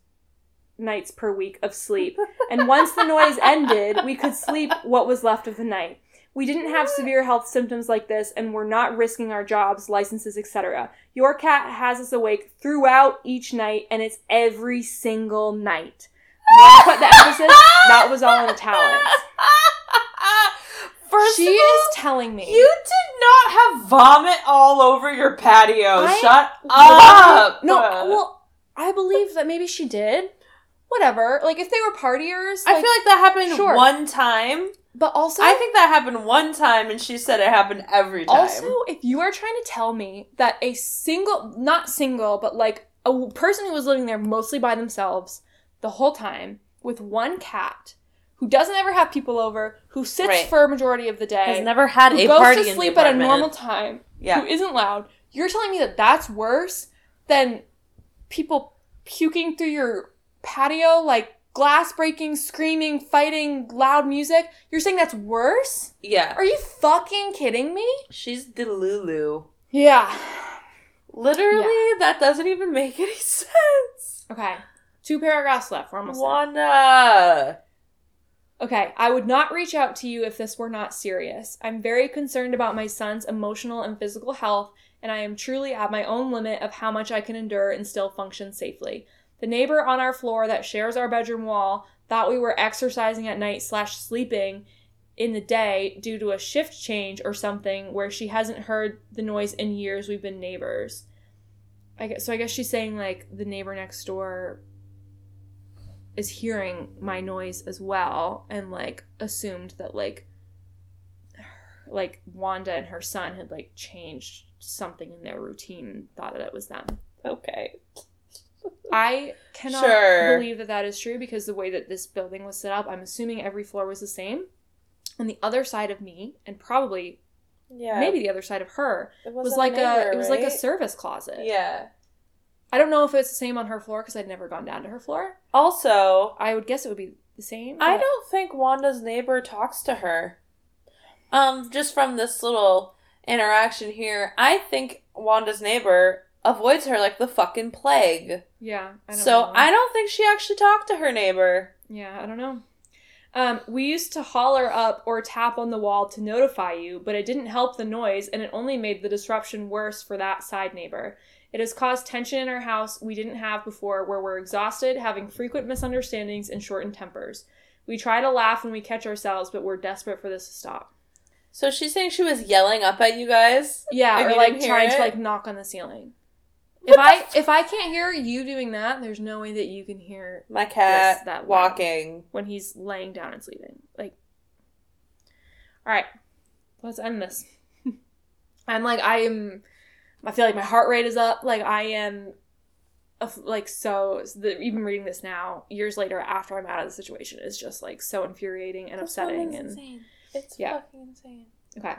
nights per week of sleep. And once the noise ended, we could sleep what was left of the night. We didn't have severe health symptoms like this and we're not risking our jobs, licenses, etc. Your cat has us awake throughout each night and it's every single night. Put the emphasis? That was all in italics. First she of all, is telling me. you did not have vomit all over your patio. I- Shut up. No, well, I believe that maybe she did. Whatever. Like if they were partiers, I feel like that happened Sure. one time. But also, I think that happened one time, and she said it happened every time. also, if you are trying to tell me that a single, not single, but like a person who was living there mostly by themselves the whole time with one cat who doesn't ever have people over, who sits Right. for a majority of the day, has never had who a goes party to in sleep at a normal time, Yeah. who isn't loud. You're telling me that that's worse than people puking through your patio, like glass breaking, screaming, fighting, loud music? You're saying that's worse? Yeah. Are you fucking kidding me? She's Delulu. Yeah. Literally, that doesn't even make any sense. Okay. Two paragraphs left. We're almost. Wanda. Okay, I would not reach out to you if this were not serious. I'm very concerned about my son's emotional and physical health, and I am truly at my own limit of how much I can endure and still function safely. The neighbor on our floor that shares our bedroom wall thought we were exercising at night slash sleeping in the day due to a shift change or something where she hasn't heard the noise in years we've been neighbors. I guess, so I guess she's saying like the neighbor next door is hearing my noise as well and like assumed that like like Wanda and her son had like changed something in their routine and thought that it was them. Okay. I cannot Sure. believe that that is true because the way that this building was set up, I'm assuming every floor was the same. On the other side of me, and probably Yeah. maybe the other side of her, was like a neighbor, it was like a service closet. Yeah. I don't know if it's the same on her floor because I'd never gone down to her floor. Also, I would guess it would be the same. I don't think Wanda's neighbor talks to her. Um, just from this little interaction here, I think Wanda's neighbor avoids her like the fucking plague. Yeah. I don't so know. I don't think she actually talked to her neighbor. Yeah, I don't know. Um, we used to holler up or tap on the wall to notify you, but it didn't help the noise and it only made the disruption worse for that side neighbor. It has caused tension in our house we didn't have before, where we're exhausted, having frequent misunderstandings, and shortened tempers. We try to laugh when we catch ourselves, but we're desperate for this to stop. So she's saying she was yelling up at you guys. Yeah, or like trying to like knock on the ceiling. If I if I can't hear you doing that, there's no way that you can hear My cat Yes, that walking. when he's laying down and sleeping. Like, all right, let's end this. I'm like, I am. I feel like my heart rate is up. Like I am, like so. The, even reading this now, years later, after I'm out of the situation, is just like so infuriating and upsetting. And insane. It's Yeah. fucking insane. okay,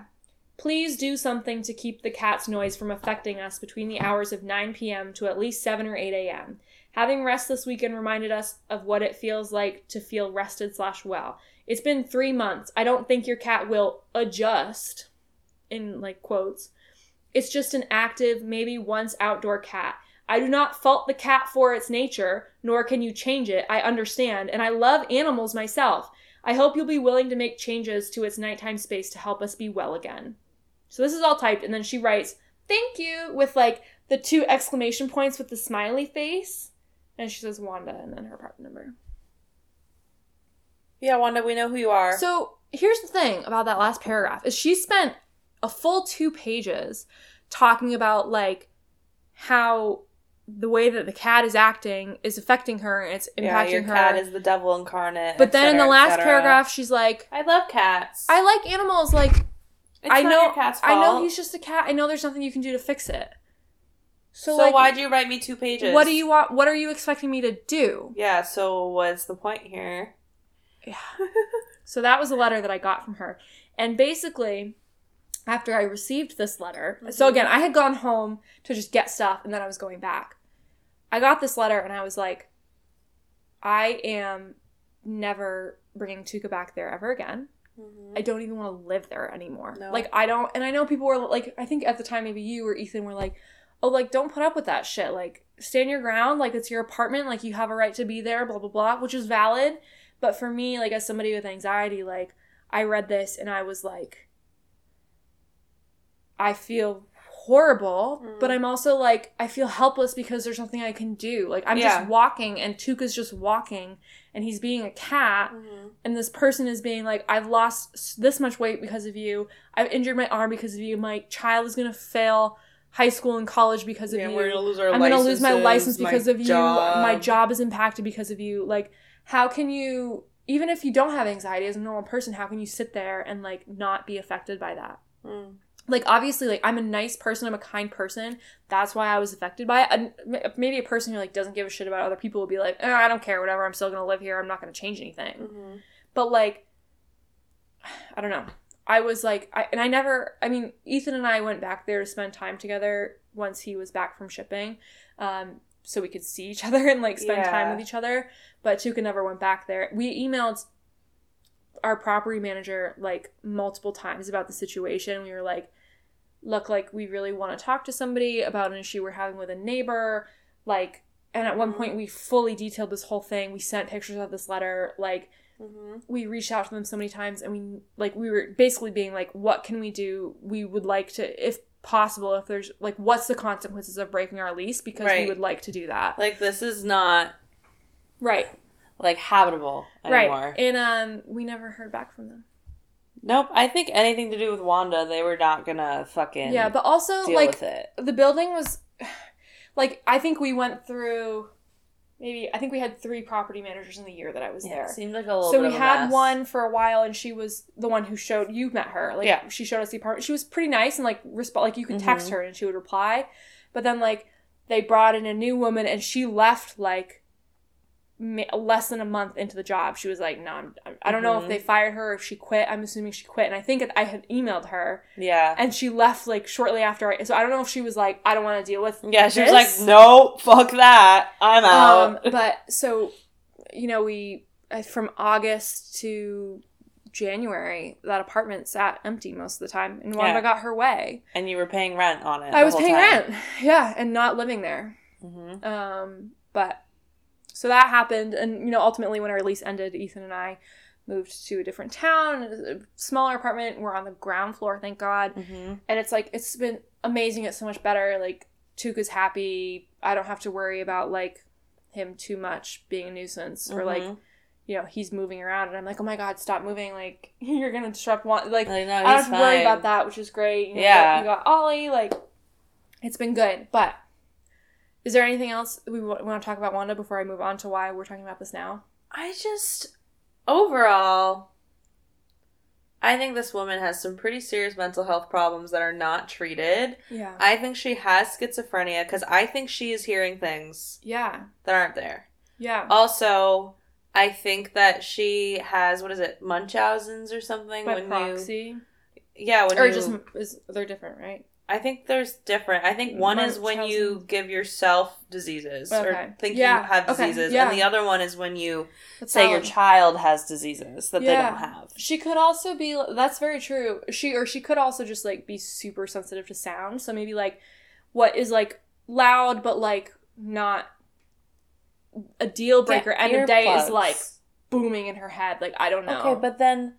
Please do something to keep the cat's noise from affecting us between the hours of 9 p.m. to at least 7 or 8 a.m. Having rest this weekend reminded us of what it feels like to feel rested slash well. It's been three months. I don't think your cat will adjust, in like quotes. It's just an active, maybe once outdoor cat. I do not fault the cat for its nature, nor can you change it. I understand, and I love animals myself. I hope you'll be willing to make changes to its nighttime space to help us be well again. So this is all typed, and then she writes, Thank you, with like the two exclamation points with the smiley face. And she says Wanda and then her apartment number. Yeah, Wanda, we know who you are. So here's the thing about that last paragraph is she spent a full two pages talking about like how the way that the cat is acting is affecting her and it's impacting yeah, your her. cat is the devil incarnate. but then in the last paragraph, she's like, I love cats. "I like animals. Like It's I know, I know he's just a cat. I know there's nothing you can do to fix it. So, So, like, why'd you write me two pages? what do you want? What are you expecting me to do? Yeah. So what's the point here? Yeah. so that was a letter that I got from her. And basically, after I received this letter, so Mhm. again, I had gone home to just get stuff and then I was going back. I got this letter and I was like, I am never bringing Tuka back there ever again. I don't even want to live there anymore. No. Like, I don't, and I know people were like, I think at the time, maybe you or Ethan were like, oh, like, don't put up with that shit. Like, stand your ground. Like, it's your apartment. Like, you have a right to be there, blah, blah, blah, which is valid. But for me, like, as somebody with anxiety, like, I read this and I was like, I feel horrible, Mm. but I'm also like, I feel helpless because there's nothing I can do. Like, I'm Yeah. just walking and Tuka's just walking and he's being a cat Mm-hmm. and this person is being like, I've lost this much weight because of you. I've injured my arm because of you. My child is gonna fail high school and college because of Yeah, you. we're gonna lose our I'm gonna lose my license licenses, my because of you. job. My job is impacted because of you. Like, how can you, even if you don't have anxiety as a normal person, how can you sit there and like not be affected by that? Mm. Like, obviously, like I'm a nice person. I'm a kind person. That's why I was affected by it. And maybe a person who like doesn't give a shit about other people will be like, eh, I don't care, whatever. I'm still gonna live here. I'm not gonna change anything Mhm. but like i don't know i was like I, and i never i mean ethan and i went back there to spend time together once he was back from shipping um so we could see each other and like spend time with each other but tuka never went back there we emailed our property manager like multiple times about the situation we were like look like we really want to talk to somebody about an issue we're having with a neighbor like and at one Mhm. point we fully detailed this whole thing. We sent pictures of this letter like Mhm. we reached out to them so many times and we like we were basically being like what can we do? We would like to if possible if there's like what's the consequences of breaking our lease? Because we would like to do that. Like this is not right. like habitable anymore. right and um we never heard back from them Nope. I think anything to do with Wanda, they were not gonna fucking yeah but also like the building was like i think we went through maybe i think we had three property managers in the year that i was Yeah, there it seemed like a little so bit we of a had mess. one for a while and she was the one who showed you met her like Yeah. she showed us the apartment she was pretty nice and like resp- like you could text Mhm. her and she would reply but then like they brought in a new woman and she left like less than a month into the job she was like no I'm, i don't know if they fired her or if she quit i'm assuming she quit and i think i had emailed her Yeah. and she left like shortly after I, so i don't know if she was like i don't want to deal with Yeah, she was like, No, fuck that. I'm out. Um, but so, you know, we from August to January, that apartment sat empty most of the time, and Wanda Yeah. got her way. and you were paying rent on it. I was paying rent, yeah, and not living there. hmm Um, but so that happened, and you know, ultimately, when our lease ended, Ethan and I moved to a different town, a smaller apartment. We're on the ground floor, thank God hmm and it's like it's been amazing it's so much better like tuka's happy i don't have to worry about like him too much being a nuisance or like Mhm. you know he's moving around and i'm like oh my god stop moving like you're gonna disrupt one like Like, no, i don't have to worry about that which is great you know, Yeah. you got, you got ollie like it's been good but is there anything else we want to talk about wanda before i move on to why we're talking about this now I just overall I think this woman has some pretty serious mental health problems that are not treated. yeah I think she has schizophrenia because I think she is hearing things yeah that aren't there. yeah Also, I think that she has what is it, Munchausen's or something? by when proxy you yeah, when or you just is they're different, right? I think there's different. I think one is when you give yourself diseases Okay. or think Yeah, you have okay, diseases, yeah. and the other one is when you That's say your child has diseases that they don't have. She could also be. That's very true. She or she could also just like be super sensitive to sound. So maybe like what is like loud but like not a deal breaker. Get End of day is like booming in her head. Like I don't know. okay, but then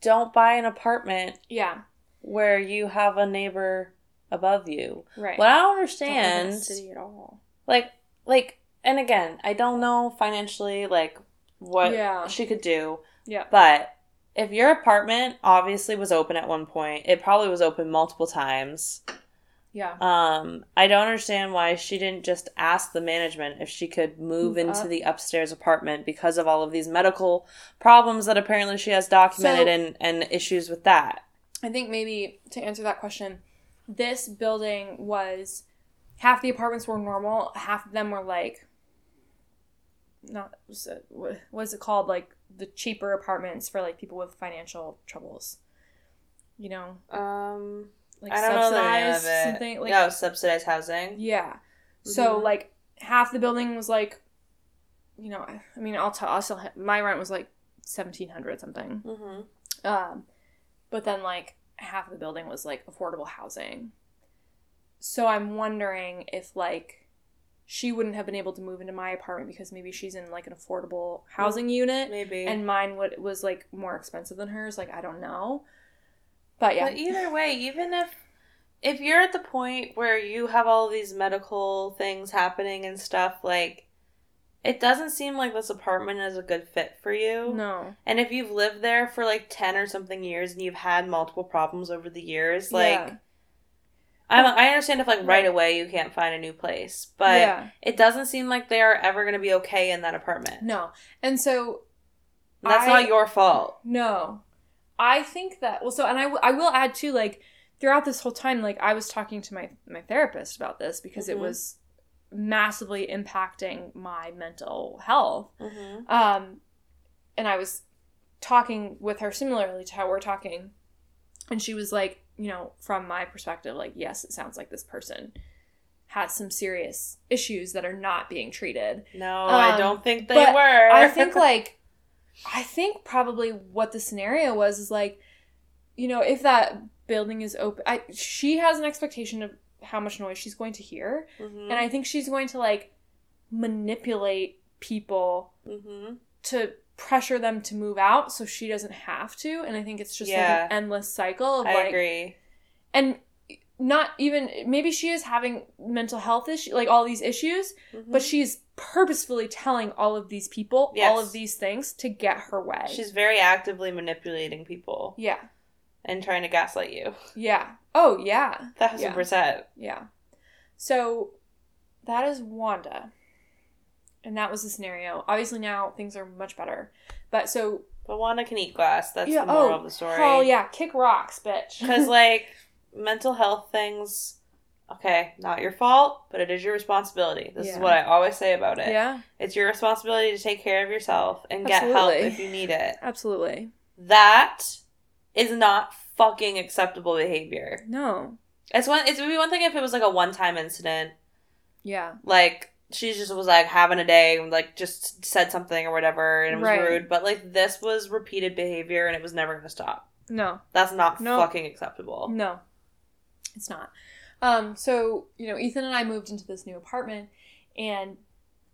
don't buy an apartment yeah, where you have a neighbor above you. right. What I don't Don't understand, city at all. like, like, and again, I don't know financially, like, what Yeah. she could do. Yeah. But if your apartment obviously was open at one point, it probably was open multiple times. Yeah. Um, I don't understand why she didn't just ask the management if she could move, into the upstairs apartment because of all of these medical problems that apparently she has documented So- and, and issues with that. I think maybe to answer that question, this building was half the apartments were normal, half of them were like not what is it called like the cheaper apartments for like people with financial troubles. You know, Um, like I don't know the name of subsidized it. something like yeah, subsidized housing. yeah. So Mhm. like half the building was like, you know, I mean, I'll tell. I'll still. My rent was like seventeen hundred something. Mm-hmm. Um, but then like half of the building was like affordable housing. So I'm wondering if like she wouldn't have been able to move into my apartment because maybe she's in like an affordable housing unit Maybe. and mine would was like more expensive than hers. Like I don't know. But yeah. But either way, even if if you're at the point where you have all these medical things happening and stuff, like it doesn't seem like this apartment is a good fit for you. no. And if you've lived there for like 10 or something years and you've had multiple problems over the years, like Yeah. I I understand if like right Right. away you can't find a new place, but yeah. it doesn't seem like they are ever going to be okay in that apartment. No. And so And that's I- not your fault. No. I think that well so and I, w- I will add too like throughout this whole time like I was talking to my my therapist about this because it Mhm. was massively impacting my mental health. Mm-hmm. Um and I was talking with her similarly to how we're talking and she was like, you know, from my perspective like yes, it sounds like this person has some serious issues that are not being treated. No, I Um, don't think they were. I think like I think probably what the scenario was is like, you know, if that building is open, I she has an expectation of how much noise she's going to hear, Mhm. and I think she's going to like manipulate people Mhm. to pressure them to move out so she doesn't have to, and I think it's just like an endless cycle of I like agree. and not even maybe she is having mental health issues like all these issues but Mhm. she's purposefully telling all of these people all of these things to get her way. she's very actively manipulating people yeah, and trying to gaslight you. yeah. Oh yeah, Thousand Yeah. percent. yeah. So that is Wanda, and that was the scenario. Obviously now things are much better, but so But Wanda can eat glass. That's yeah. the moral Oh, of the story. Oh, yeah, kick rocks, bitch. Because like mental health things, okay, not your fault, but it is your responsibility. This is what I always say about it. yeah, It's your responsibility to take care of yourself and get help if you need it. absolutely. That is not fucking acceptable behavior. No. It's one. It's would be one thing if it was like a one time incident, Yeah. like she just was like having a day, and, like just said something or whatever, and it was Right. rude. But like this was repeated behavior, and it was never gonna stop. No. That's not No. fucking acceptable. No, it's not. Um, so, you know, Ethan and I moved into this new apartment and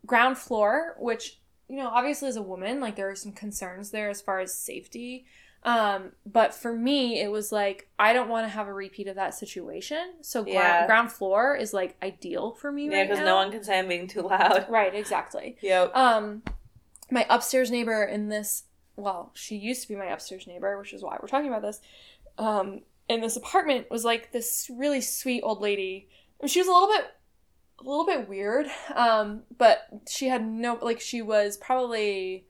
ground floor, which, you know, obviously as a woman, like there are some concerns there as far as safety. Um, but for me, it was like, I don't want to have a repeat of that situation. So gra- Yeah. ground floor is like ideal for me Yeah, because now. no one can say I'm being too loud. Right, exactly. Yep. Um, my upstairs neighbor in this, well, she used to be my upstairs neighbor, which is why we're talking about this. Um, in this apartment was like this really sweet old lady. I mean, she was a little bit, a little bit weird. Um, but she had no like she was probably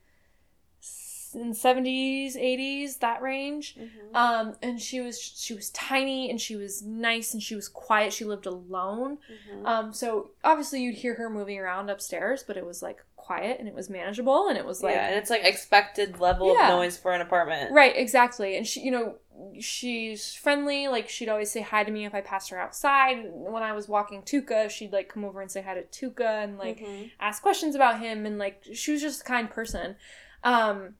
in seventies, eighties, that range. Mhm. Um, and she was she was tiny and she was nice and she was quiet. She lived alone. Mhm. Um, so obviously you'd hear her moving around upstairs, but it was like quiet and it was manageable and it was like yeah, and it's like expected level Yeah. of noise for an apartment. right, exactly. And she, you know, she's friendly. Like she'd always say hi to me if I passed her outside. When I was walking Tuka, she'd like come over and say hi to Tuka and like Mhm. ask questions about him and like she was just a kind person. Um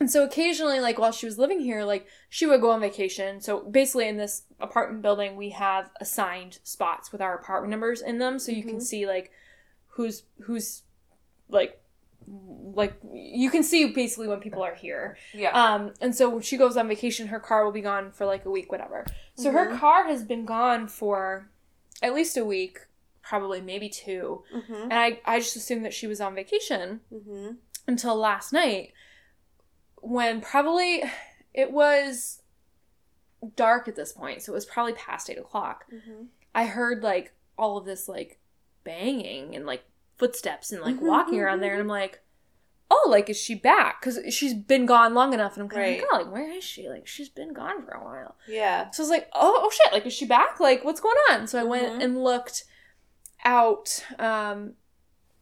and so occasionally like while she was living here like she would go on vacation. So basically in this apartment building we have assigned spots with our apartment numbers in them so you can Mhm. see like who's who's like like you can see basically when people are here. Yeah. Um, and so when she goes on vacation, her car will be gone for like a week, whatever. So her Mhm. car has been gone for at least a week, probably maybe two. Mhm. And I, I just assumed that she was on vacation Mhm. until last night when probably it was dark at this point. So it was probably past eight o'clock. Mhm. I heard like all of this like banging and like footsteps and like Mhm, walking around there, and I'm like, oh, like is she back? Because she's been gone long enough, and I'm kind Right. of like, oh, like where is she? Like she's been gone for a while. Yeah. So I was like, oh, oh shit, like is she back? Like what's going on? So I went and looked out, um,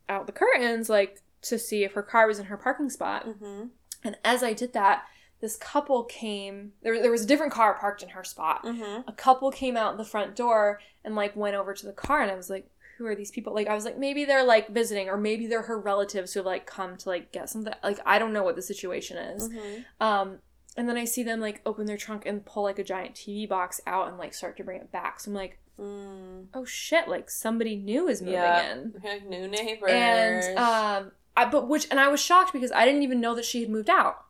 out the curtains, like to see if her car was in her parking spot. Mhm. And as I did that, this couple came. There, there was a different car parked in her spot Mhm. a couple came out the front door and like went over to the car and I was like, who are these people? Like I was like, maybe they're like visiting or maybe they're her relatives who have like come to like get something. Like I don't know what the situation is. Mhm. Um and then I see them like open their trunk and pull like a giant TV box out and like start to bring it back. So I'm like, Mm. oh shit, like somebody new is moving Yeah. in. New neighbors. And um I but which and I was shocked because I didn't even know that she had moved out.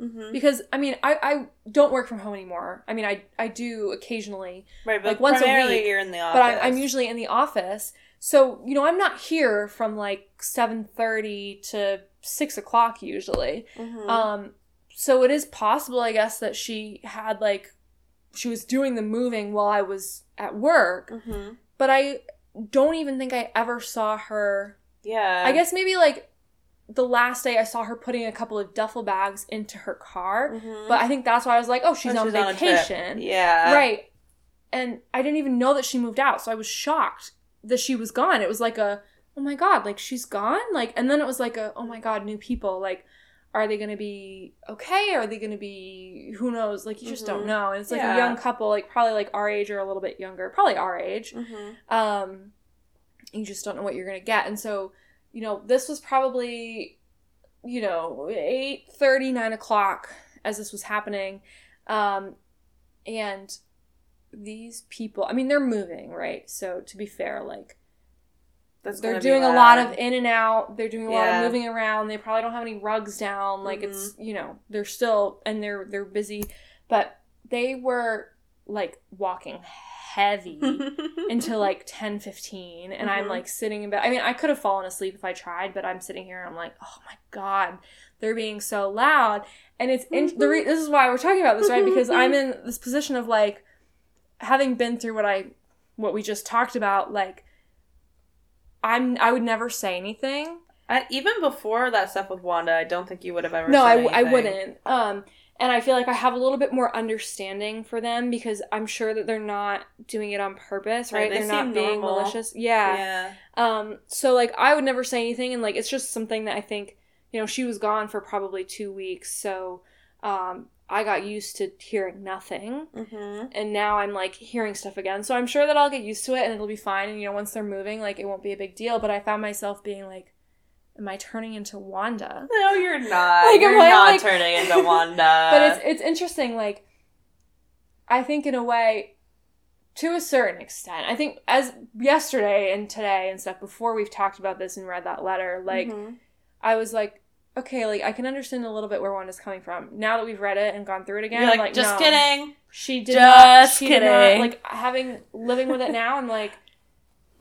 Mhm. Because I mean I, I don't work from home anymore. I mean I I do occasionally right, but like, once a week, you're in the office. but I'm, I'm usually in the office so you know i'm not here from like 7.30 to 6 o'clock usually Mhm. um so it is possible i guess that she had like she was doing the moving while i was at work Mhm. but i don't even think i ever saw her Yeah. i guess maybe like the last day i saw her putting a couple of duffel bags into her car Mhm. but i think that's why i was like oh she's Oh, on vacation Yeah. right and i didn't even know that she moved out so i was shocked that she was gone it was like a oh my god like she's gone like and then it was like a oh my god new people like are they gonna be okay are they gonna be who knows like you just Mhm. don't know and it's like Yeah. a young couple like probably like our age or a little bit younger probably our age Mhm. um you just don't know what you're gonna get and so you know this was probably you know eight thirty, nine o'clock as this was happening. Um and these people i mean they're moving right? So to be fair like That's they're doing a lot of in and out. They're doing a lot of moving around. They probably don't have any rugs down. Like it's you know they're still and they're they're busy. But they were like walking heavy until like 10 15 and i'm Mhm. like sitting in bed. I mean i could have fallen asleep if i tried but i'm sitting here and i'm like oh my god they're being so loud. And it's in- the re- this is why we're talking about this right? Because i'm in this position of like having been through what i what we just talked about like i'm i would never say anything. I, even before that stuff with Wanda, I don't think you would have ever. no said I, I wouldn't. Um and i feel like i have a little bit more understanding for them because i'm sure that they're not doing it on purpose Right, right, they they're not being normal. malicious yeah. Yeah. um so like i would never say anything and like it's just something that i think you know she was gone for probably two weeks so um i got used to hearing nothing Mm-hmm. and now i'm like hearing stuff again so i'm sure that i'll get used to it and it'll be fine and you know once they're moving like it won't be a big deal but i found myself being like am i turning into wanda No, you're not. Like, you're not like- turning into Wanda. but it's it's interesting like i think in a way to a certain extent i think as yesterday and today and stuff before we've talked about this and read that letter like Mhm. i was like okay like i can understand a little bit where wanda's coming from now that we've read it and gone through it again I'm like, just no. kidding. she did Just not she did not kidding. like having living with it now i'm like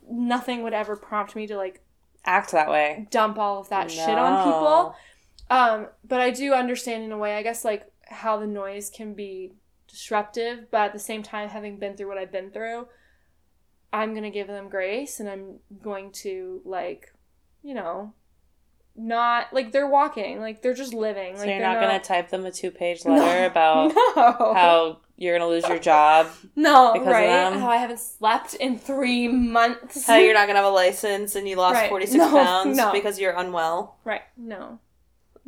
nothing would ever prompt me to like Act that way. dump all of that shit on people Um, but I do understand in a way, I guess, like how the noise can be disruptive, but at the same time, having been through what I've been through, I'm gonna give them grace and I'm going to like, you know, not like they're walking, like they're just living. So like you're they're not, gonna type them a two-page letter about no. how you're gonna lose your job, no because right how I haven't slept in three months. how you're not gonna have a license, and you lost Right. 46 No, pounds no. because you're unwell. right. No.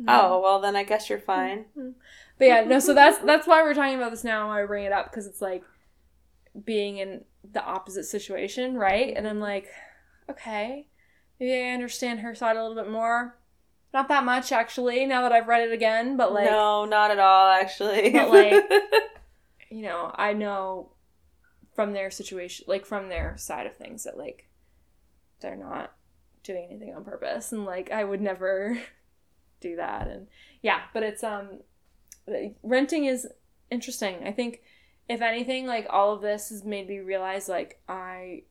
Oh well, then I guess you're fine. Mm-hmm. But yeah, no. So that's that's why we're talking about this now. Why I bring it up because it's like being in the opposite situation, right? And I'm like, okay, maybe I understand her side a little bit more. Not that much actually. Now that I've read it again, but like, no, not at all, actually. But, like- you know, I know from their situation, like from their side of things, that like they're not doing anything on purpose, and like I would never do that. And yeah, but it's um, renting is interesting. I think if anything, like all of this has made me realize like I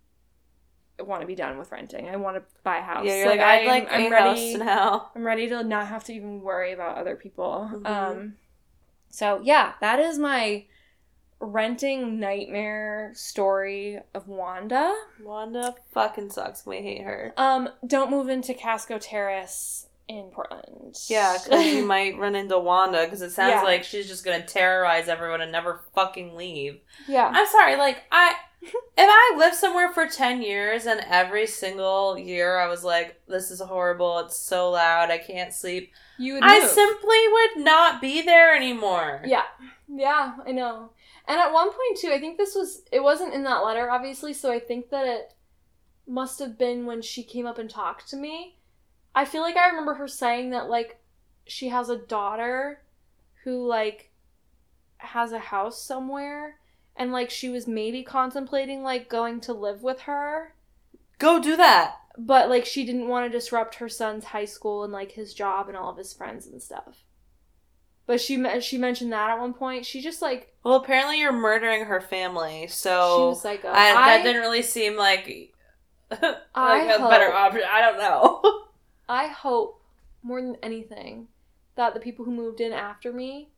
want to be done with renting. I want to buy a house. yeah, you're like, I'd I'm- like I'm ready. now. I'm ready to not have to even worry about other people. Mhm. Um, so yeah, that is my renting nightmare story of Wanda. Wanda fucking sucks. We hate her. Um, don't move into Casco Terrace in Portland. Yeah, because you might run into Wanda because it sounds Yeah. like she's just gonna terrorize everyone and never fucking leave. yeah, I'm sorry, like I if I lived somewhere for 10 years and every single year I was like this is horrible, it's so loud, I can't sleep. you would. I simply would not be there anymore. Yeah, yeah, I know. And at one point too, I think this was it wasn't in that letter, obviously. So I think that it must have been when she came up and talked to me. I feel like I remember her saying that like she has a daughter who like has a house somewhere and like she was maybe contemplating like going to live with her Go do that. but like she didn't want to disrupt her son's high school and like his job and all of his friends and stuff but she she mentioned that at one point she just like Well, apparently you're murdering her family, so she was like Oh, I, I, that didn't really seem like like I a better hope- option. I don't know. I hope more than anything that the people who moved in after me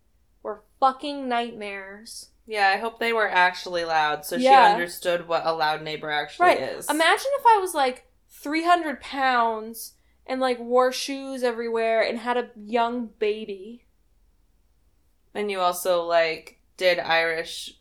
were fucking nightmares. yeah, I hope they were actually loud, so she understood what a loud neighbor actually Right. is. Imagine if I was like 300 pounds and like wore shoes everywhere and had a young baby. And you also like did Irish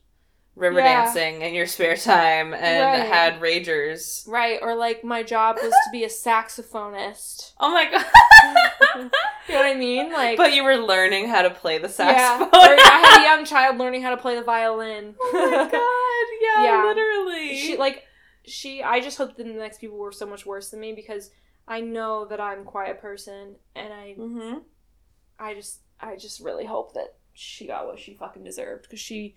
river Yeah. dancing in your spare time and Right. had ragers. Right. Or like my job was to be a saxophonist. Oh my god! You know what I mean? Like, but you were learning how to play the yeah. saxophone. Or I had a young child learning how to play the violin. oh my god! Yeah, Yeah. literally. she like she i just hope that the next people were so much worse than me because i know that i'm quite a person and i hmm i just i just really hope that she got what she fucking deserved because she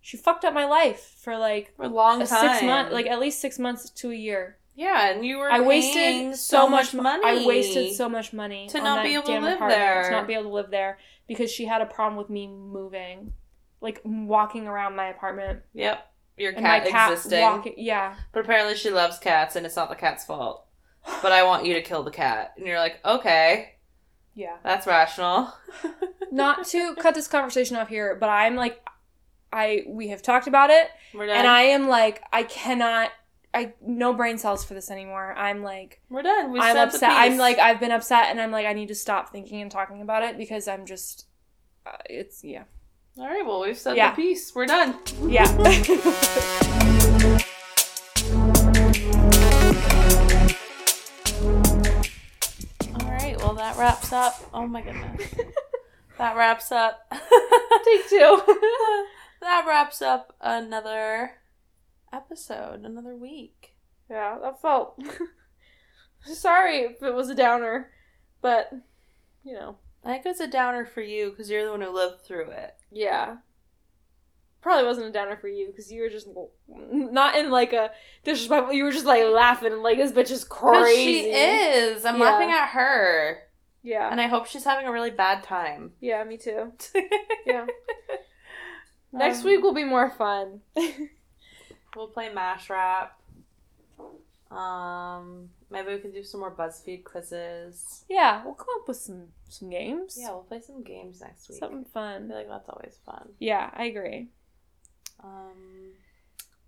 she fucked up my life for like For a long a time. six month like at least six months to a year yeah, and you were. i wasted so, much money. i wasted so much money To not be able to live apartment, there. to not be able to live there because she had a problem with me moving like walking around my apartment Yep, your and cat, my cat existing. walking yeah But apparently she loves cats, and it's not the cat's fault. But I want you to kill the cat, and you're like, okay, yeah that's rational. not to cut this conversation off here, but I'm like, I we have talked about it, We're done. and I am like, I cannot, I no brain cells for this anymore. I'm like, We're done. We I'm upset. I'm like, I've been upset, and I'm like, I need to stop thinking and talking about it because I'm just, uh, it's yeah, All right, well, we've said Yeah. the piece. We're done. yeah. that wraps up. Oh my goodness. that wraps up. Take two. that wraps up another episode, another week. yeah, that felt. Sorry if it was a downer, but you know, I think it's a downer for you because you're the one who lived through it. Yeah. Probably wasn't a downer for you because you were just not in like a disrespectful. You were just like laughing and like this bitch is crazy. she is. I'm Yeah. laughing at her. Yeah. And I hope she's having a really bad time. yeah, me too. Yeah. Um, Next week will be more fun. We'll play Mash Rap. Um, maybe we can do some more BuzzFeed quizzes. yeah, we'll come up with some some games. Yeah, we'll play some games next week. Something I fun. feel like that's always fun. Yeah, I agree. Um,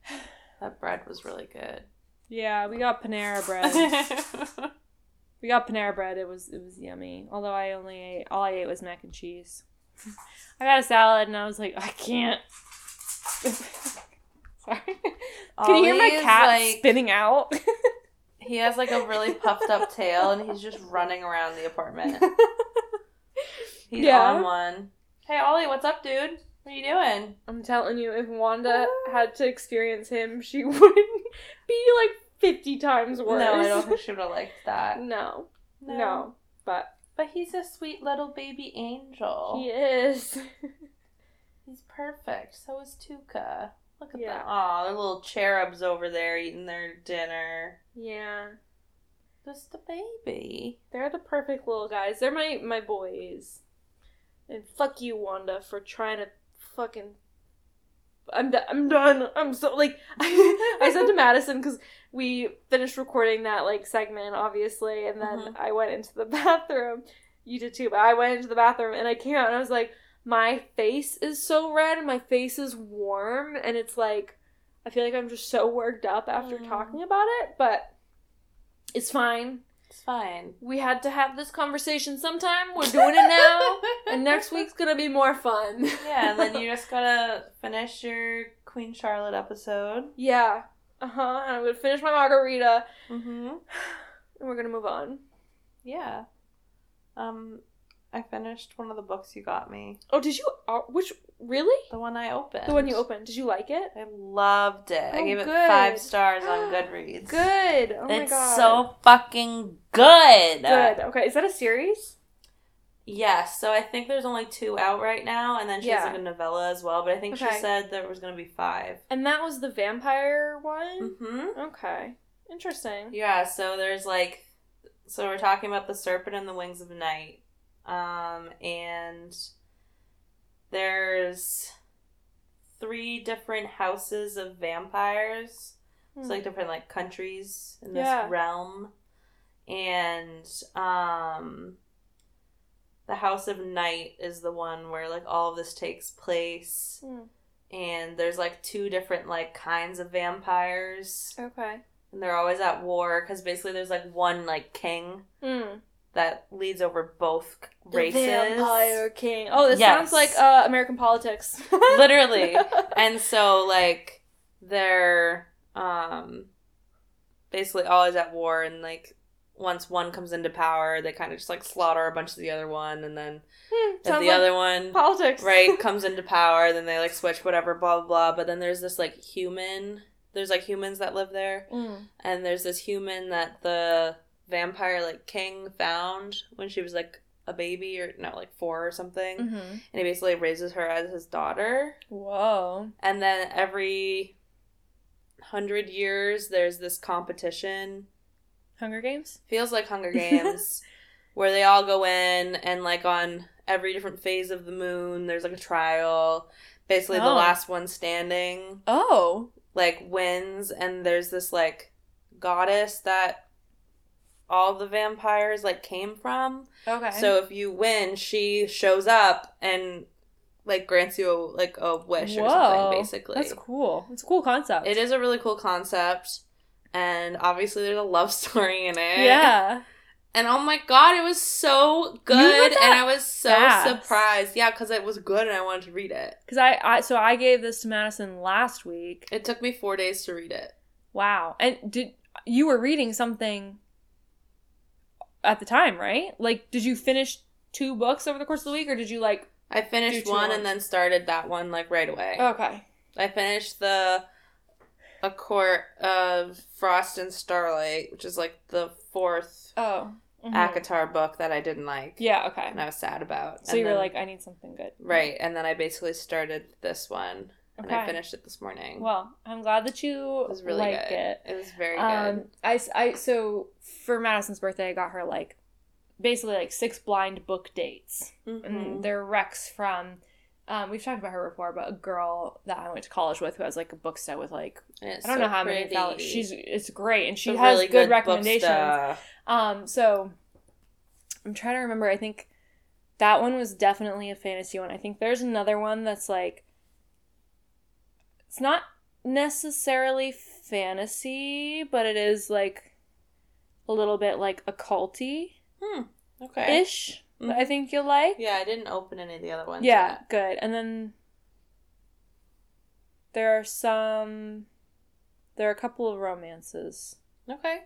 that bread was really good. Yeah, we got Panera bread. we got Panera bread. It was it was yummy. Although I only ate all I ate was mac and cheese. I got a salad and I was like, I can't. Sorry. Can you hear my cat like- spinning out? He has like a really puffed up tail, and he's just running around the apartment. He's Yeah. on one. Hey Ollie, what's up, dude? What are you doing? I'm telling you, if Wanda ah. had to experience him, she would be like 50 times worse. No, I don't think she would have liked that. No, no, but But he's a sweet little baby angel. he is. He's perfect. So is Tuka. Look at Yeah. that. Aw, they're little cherubs over there eating their dinner. yeah, Just a baby. they're the perfect little guys. They're my my boys. And fuck you, Wanda, for trying to fucking. I'm do- I'm done. I'm so like I, I said to Madison because we finished recording that like segment, obviously, and then Mhm. I went into the bathroom. You did too, but I went into the bathroom and I came out and I was like, my face is so red and my face is warm, and it's like I feel like I'm just so worked up after Mm. talking about it, but it's fine. It's fine. We had to have this conversation sometime. We're doing it now, and next week's gonna be more fun. Yeah, and then you just gotta finish your Queen Charlotte episode. yeah. Uh huh. And I'm gonna finish my margarita, Mm-hmm. and we're gonna move on. Yeah. Um, I finished one of the books you got me. Oh, did you? Uh, which really? The one I opened. The one you opened. Did you like it? I loved it. I Oh, gave it five stars on Goodreads. Good. Oh my it's god. so fucking good. good. Okay, is that a series? Yes, so I think there's only two out right now, and then she has Yeah. like a novella as well. But I think Okay. she said there was gonna be five. And that was the vampire one. Mm-hmm. Okay, interesting. Yeah, so there's like, so we're talking about the serpent and the wings of night, um, and there's three different houses of vampires. It's Hmm. like different like countries in this Yeah. realm, and um, the House of Night is the one where like all of this takes place, Hmm. and there's like two different like kinds of vampires, Okay. and they're always at war because basically there's like one like king Hmm. that leads over both The races, Vampire King. Oh, this Yes. sounds like uh, American politics. literally. and so like they're um basically always at war and like once one comes into power they kind of just like slaughter a bunch of the other one and then Hmm, if the like other one politics. right comes into power then they like switch whatever blah blah blah but then there's this like human there's like humans that live there Mm. and there's this human that the vampire like king found when she was like a baby or no like four or something Mm-hmm. and he basically raises her as his daughter Whoa. and then every hundred years, there's this competition. Hunger Games. Feels like Hunger Games, where they all go in and like on every different phase of the moon, there's like a trial. Basically, the Oh. last one standing Oh. like wins, and there's this like goddess that all the vampires like came from. Okay. So if you win, she shows up and like grants you a, like a wish or something. Basically, That's cool. It's a cool concept. It is a really cool concept. And obviously there's a love story in it. Yeah. And oh my god, it was so good and I was so fast. surprised. Yeah, cuz it was good and I wanted to read it. Because I, I, so I gave this to Madison last week. It took me 4 days to read it. Wow. And did you were reading something at the time, right? Like, did you finish two books over the course of the week, or did you like? I finished one more. and then started that one like right away. Okay. I finished the A Court of Frost and Starlight, which is like the fourth Oh. Mhm. ACOTAR book that I didn't like Yeah. Okay. and I was sad about. So And you were like, I need something good. Right, and then I basically started this one, and I finished it this morning. Well, I'm glad that you it was really liked good. it. It was very Um, good. I so for Madison's birthday, I got her like basically like six blind book dates, Mhm. and they're recs from. Um, we've talked about her before, but a girl that I went to college with who has like a book set with like I don't so know how many pretty. thou- she's it's great and she It's has really good, book recommendations. Um, so I'm trying to remember. I think that one was definitely a fantasy one. I think there's another one that's like it's not necessarily fantasy, but it is like a little bit like occulty Hmm. Okay. ish. Mhm. I think you'll like. Yeah, I didn't open any of the other ones. Yeah, yet. good. And then there are some. There are a couple of romances Okay.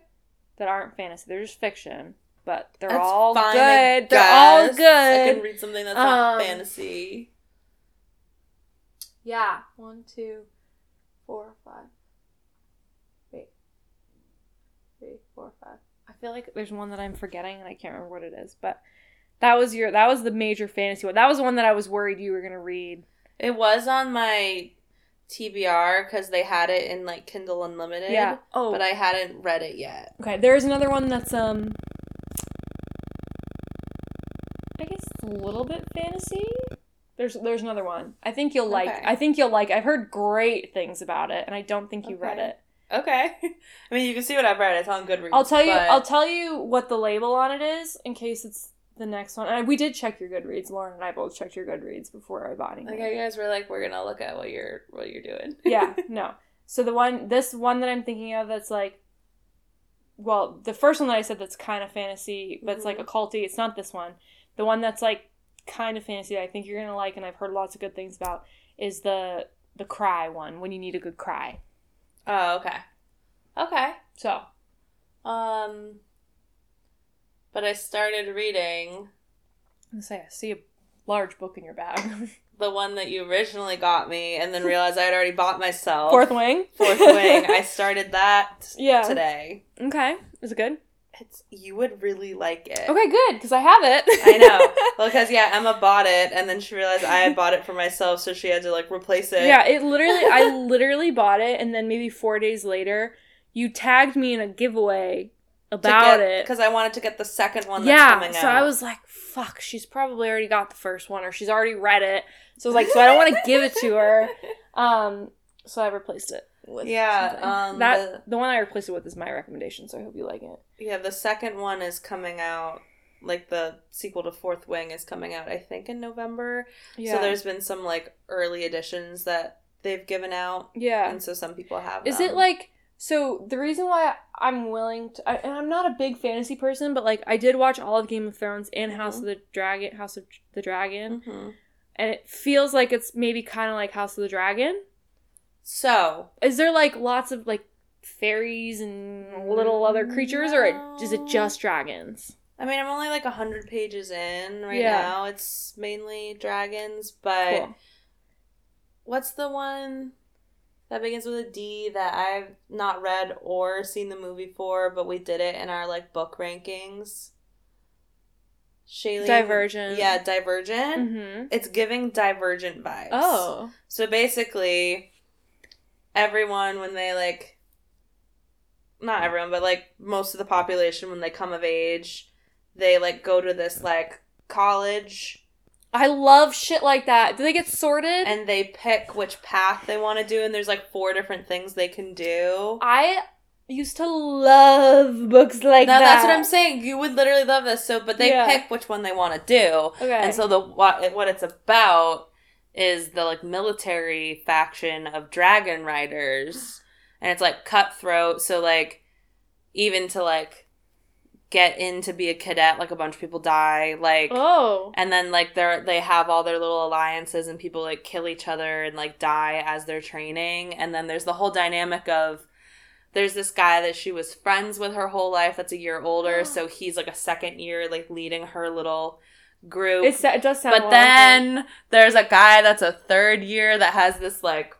that aren't fantasy. They're just fiction, but they're That's all fine, good. They're all good. I can read something that's not Um, fantasy. Yeah. One, two, four, five. Wait. Three, four, five. I feel like there's one that I'm forgetting and I can't remember what it is, but that was your that was the major fantasy one. That was the one that I was worried you were gonna read. It was on my TBR because they had it in like Kindle Unlimited. Yeah. Oh. But I hadn't read it yet. Okay, there's another one that's um I guess a little bit fantasy. There's there's another one. I think you'll like. Okay. I think you'll like. I've heard great things about it, and I don't think you read it. Okay. I mean, you can see what I've read. It's on Goodreads. I'll tell you. but- I'll tell you what the label on it is in case it's the next one. And we did check your Goodreads. Lauren and I both checked your Goodreads before I bought anything. Like you guys were like, we're gonna look at what you're what you're doing. yeah, no. So the one, this one that I'm thinking of, that's like, well, the first one that I said that's kind of fantasy, but it's like Mhm. occulty. It's not this one. The one that's like kind of fantasy that I think you're gonna like, and I've heard lots of good things about, is the the cry one. When you need a good cry. Oh, okay. Okay. So Um. But I started reading I'm say I see a large book in your bag. the one that you originally got me, and then realized I had already bought myself. Fourth wing. Fourth wing. I started that Yeah. today. Okay. Is it good? It's you would really like it. Okay, good because I have it. I know. Well, because yeah, Emma bought it, and then she realized I had bought it for myself, so she had to like replace it. Yeah, it literally I literally bought it and then maybe 4 days later you tagged me in a giveaway about it. because I wanted to get the second one. That's Yeah, so out. I was like, fuck, she's probably already got the first one or she's already read it. So I was like, so I don't want to give it to her. Um so I replaced it with Yeah, um, that the... one I replaced it with is my recommendation, so I hope you like it. Yeah, the second one is coming out. Like the sequel to Fourth Wing is coming out, I think, in November. Yeah. So there's been some like early editions that they've given out, yeah. and so some people have. Is them. it like so? The reason why I'm willing to, I, and I'm not a big fantasy person, but like I did watch all of Game of Thrones and House of the Dragon, House of the Dragon, Mhm. and it feels like it's maybe kind of like House of the Dragon. So Is there like lots of like fairies and little other creatures, or is it just dragons? I mean, I'm only like hundred pages in right Yeah. now. It's mainly dragons, but Cool. what's the one that begins with a D that I've not read or seen the movie for, but we did it in our like book rankings? Shailene, Divergent. Yeah, Divergent. Mm-hmm. It's giving Divergent vibes. Oh. So basically, everyone, when they like, not everyone, but like most of the population, when they come of age, they like go to this like college I love shit like that. Do they get sorted? and they pick which path they want to do, and there's like four different things they can do. I used to love books like that. now that. that's what I'm saying. You would literally love this. So, but they Yeah. pick which one they want to do. Okay. And so the what what it's about is the like military faction of dragon riders, and it's like cutthroat. So like even to like get in to be a cadet, like a bunch of people die. Like oh. and then like they're they have all their little alliances and people like kill each other and like die as they're training. And then there's the whole dynamic of there's this guy that she was friends with her whole life that's a year older, so he's like a second year like leading her little group. It's, it does sound but a lot like then there's a guy that's a third year that has this like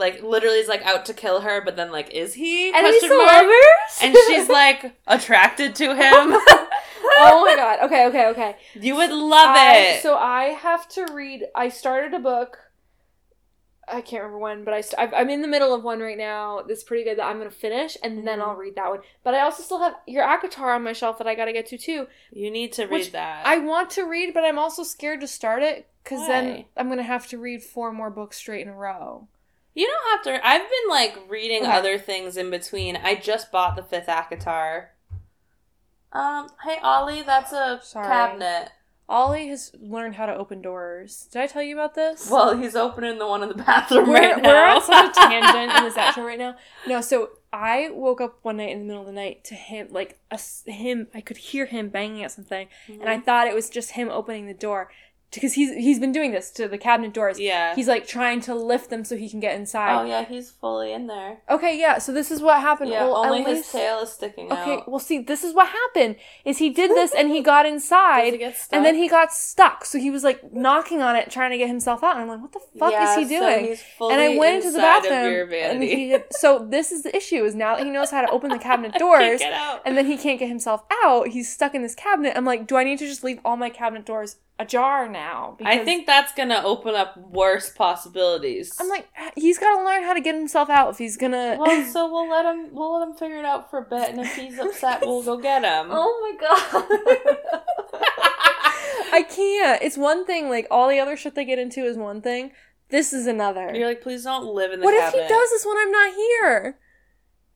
like literally is like out to kill her, but then like is he? it. Enemies Question to mark. lovers? And she's like attracted to him. oh my god. Okay, okay, okay. you would love I- it. so I have to read. I started a book. I can't remember when, but I st- I'm in the middle of one right now. That's pretty good that I'm gonna finish, and then Mhm. I'll read that one. But I also still have your ACOTAR on my shelf that I gotta get to too. You need to read that. I want to read, but I'm also scared to start it because then I'm gonna have to read four more books straight in a row. You don't have to. I've been like reading Okay. other things in between. I just bought the fifth ACOTAR. Um. Hey Ollie, that's a Sorry. cabinet. Ollie has learned how to open doors. Did I tell you about this? Well, he's opening the one in the bathroom we're, right now. we're on a tangent in this outro right now. No, so I woke up one night in the middle of the night to him, like a, him. I could hear him banging at something, and I thought it was just him opening the door. Because he's he's been doing this to the cabinet doors. Yeah. He's like trying to lift them so he can get inside. oh yeah, he's fully in there. Okay, yeah. So this is what happened. Yeah, Well, only his tail is sticking Okay, out. Okay, well, see, this is what happened. Is he did this and he got inside, he get and then he got stuck. So he was like knocking on it, trying to get himself out. And I'm like, what the fuck Yeah, is he so doing? he's fully and I went into the bathroom, and he. So this is the issue: is now that he knows how to open the cabinet Can't doors, get out. and then he can't get himself out. He's stuck in this cabinet. I'm like, do I need to just leave all my cabinet doors ajar now? I think that's gonna open up worse possibilities. I'm like, ah, he's got to learn how to get himself out if he's gonna. well, so we'll let him. We'll let him figure it out for a bit, and if he's upset, we'll go get him. oh my god. I can't. It's one thing. Like all the other shit they get into is one thing. This is another. You're like, please don't live in the what cabinet. if he does this when I'm not here?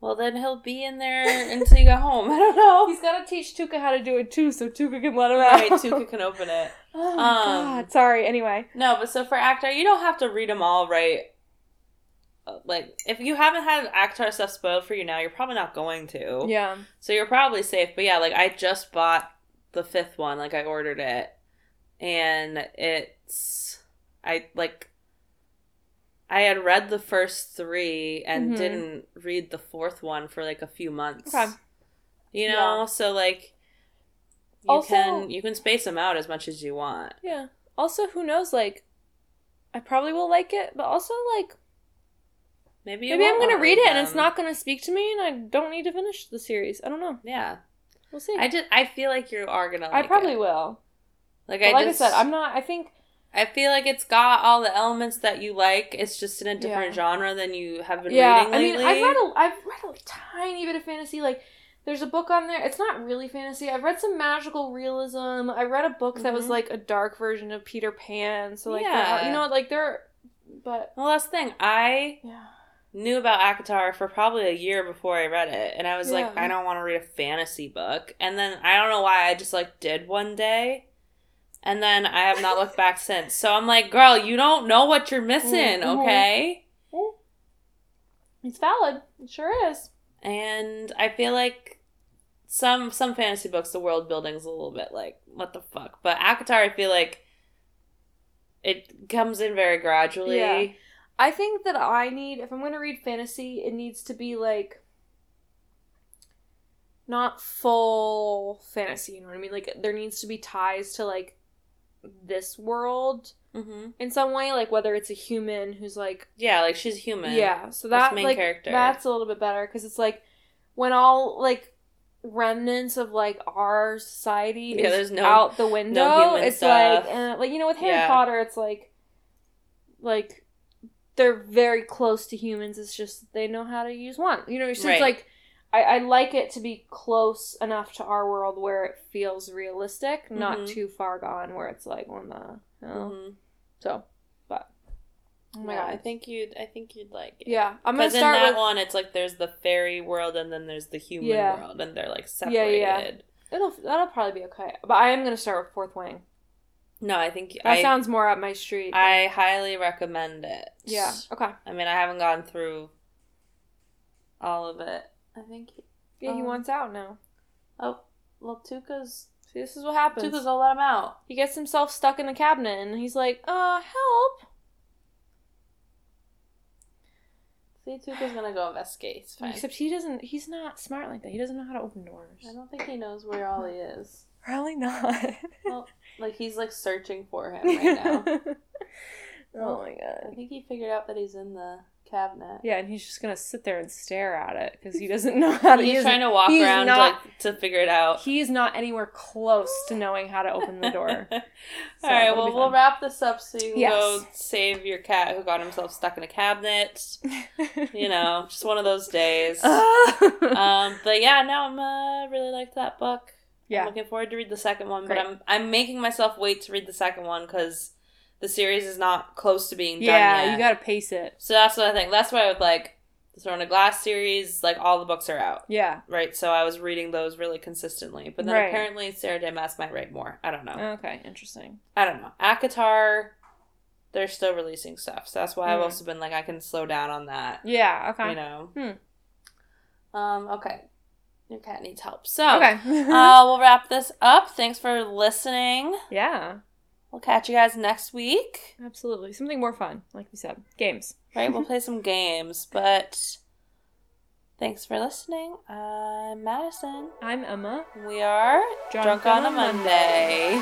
Well, then he'll be in there until you go home. I don't know. He's got to teach Tuka how to do it too, so Tuka can let him out. right, Tuka can open it. Oh Um, god. Sorry. Anyway. No, but so for ACOTAR, you don't have to read them all right. Uh, Like, if you haven't had ACOTAR stuff spoiled for you now, you're probably not going to. Yeah. So you're probably safe. But yeah, like I just bought the fifth one. Like I ordered it, and it's I like. I had read the first three and Mhm. didn't read the fourth one for like a few months. Okay. You know, Yeah. so like you Also- can you can space them out as much as you want. Yeah. Also, who knows? Like, I probably will like it, but also like Maybe maybe I'm gonna read it and it's not gonna speak to me, and I don't need to finish the series. I don't know. Yeah, We'll see. I just I feel like you are gonna. I probably it. will. Like But I like just, I said, I'm not. I think I feel like it's got all the elements that you like. It's just in a different Yeah. genre than you have been yeah. reading I mean. I've read a, I've read a tiny bit of fantasy. Like, there's a book on there. It's not really fantasy. I've read some magical realism. I read a book that was Mhm. like a dark version of Peter Pan. So like, Yeah. you know, like there. But well, that's the thing. I yeah. knew about ACOTAR for probably a year before I read it, and I was like, I don't want to read a fantasy book. And then I don't know why I just like did one day. And then I have not looked back since. So I'm like, girl, you don't know what you're missing, Mhm. okay? It's valid. It sure is. And I feel like some some fantasy books, the world building's a little bit like what the fuck. But ACOTAR, I feel like it comes in very gradually. Yeah. I think that I need if I'm going to read fantasy, it needs to be like not full fantasy, you know what I mean? Like there needs to be ties to like this world hmm in some way, like whether it's a human who's like Yeah, like she's human. yeah, so That's that main like character. that's a little bit better cuz it's like when all like remnants of like our society Yeah, there's no- out the window human it's stuff. like uh, like you know with Harry Yeah. Potter it's like like they're very close to humans it's just they know how to use one you know so Right. it's like I, I like it to be close enough to our world where it feels realistic not Mhm. too far gone where it's like what the hell Mhm. so but oh my Yeah, god I think you'd. I think you'd like it. yeah i'm gonna Because in that with one, it's like there's the fairy world and then there's the human Yeah. world, and they're like Yeah, separated. yeah, yeah. It'll that'll probably be okay. But I am gonna start with Fourth Wing. No, I think That I. sounds more up my street. than- I highly recommend it. yeah. Okay. I mean, I haven't gone through all of it. I think. Yeah, he Um, wants out now. Oh, well, Tuka's. See, this is what happens. Tuka's will let him out. he gets himself stuck in the cabinet, and he's like, "Uh, help!" See, Tuka's gonna go investigate. It's fine. Except he doesn't. He's not smart like that. He doesn't know how to open doors. I don't think he knows where Ollie is. Probably not. Well, like he's like searching for him right now. oh my god! I think he figured out that he's in the cabinet. Yeah, and he's just gonna sit there and stare at it because he doesn't know how to. He's he trying to walk around not- like to figure it out. He's not anywhere close to knowing how to open the door. All So right, it'll well, we'll wrap this up so you can Yes. go save your cat who got himself stuck in a cabinet. You know, just one of those days. um, but yeah, no, I'm uh, really liked that book. I'm yeah. looking forward to read the second one, Great. but I'm I'm making myself wait to read the second one because the series is not close to being done Yeah, yet. you gotta pace it. So that's what I think. That's why I with like the Throne of Glass series, like all the books are out, Yeah. right? So I was reading those really consistently. But then Right. apparently Sarah J. Maas might write more. I don't know. Okay, interesting. I don't know. ACOTAR, they're still releasing stuff, so that's why I've Hmm. also been like, I can slow down on that. Yeah, okay. You know. Hmm. Um. Okay. Your cat needs help. So. Okay. uh, we'll wrap this up. Thanks for listening. yeah. We'll catch you guys next week. Absolutely. Something more fun, like we said. Games. Right? We'll play some games. But thanks for listening. I'm Madison. I'm Emma. We are Drunk Drunk, on, on a a Monday.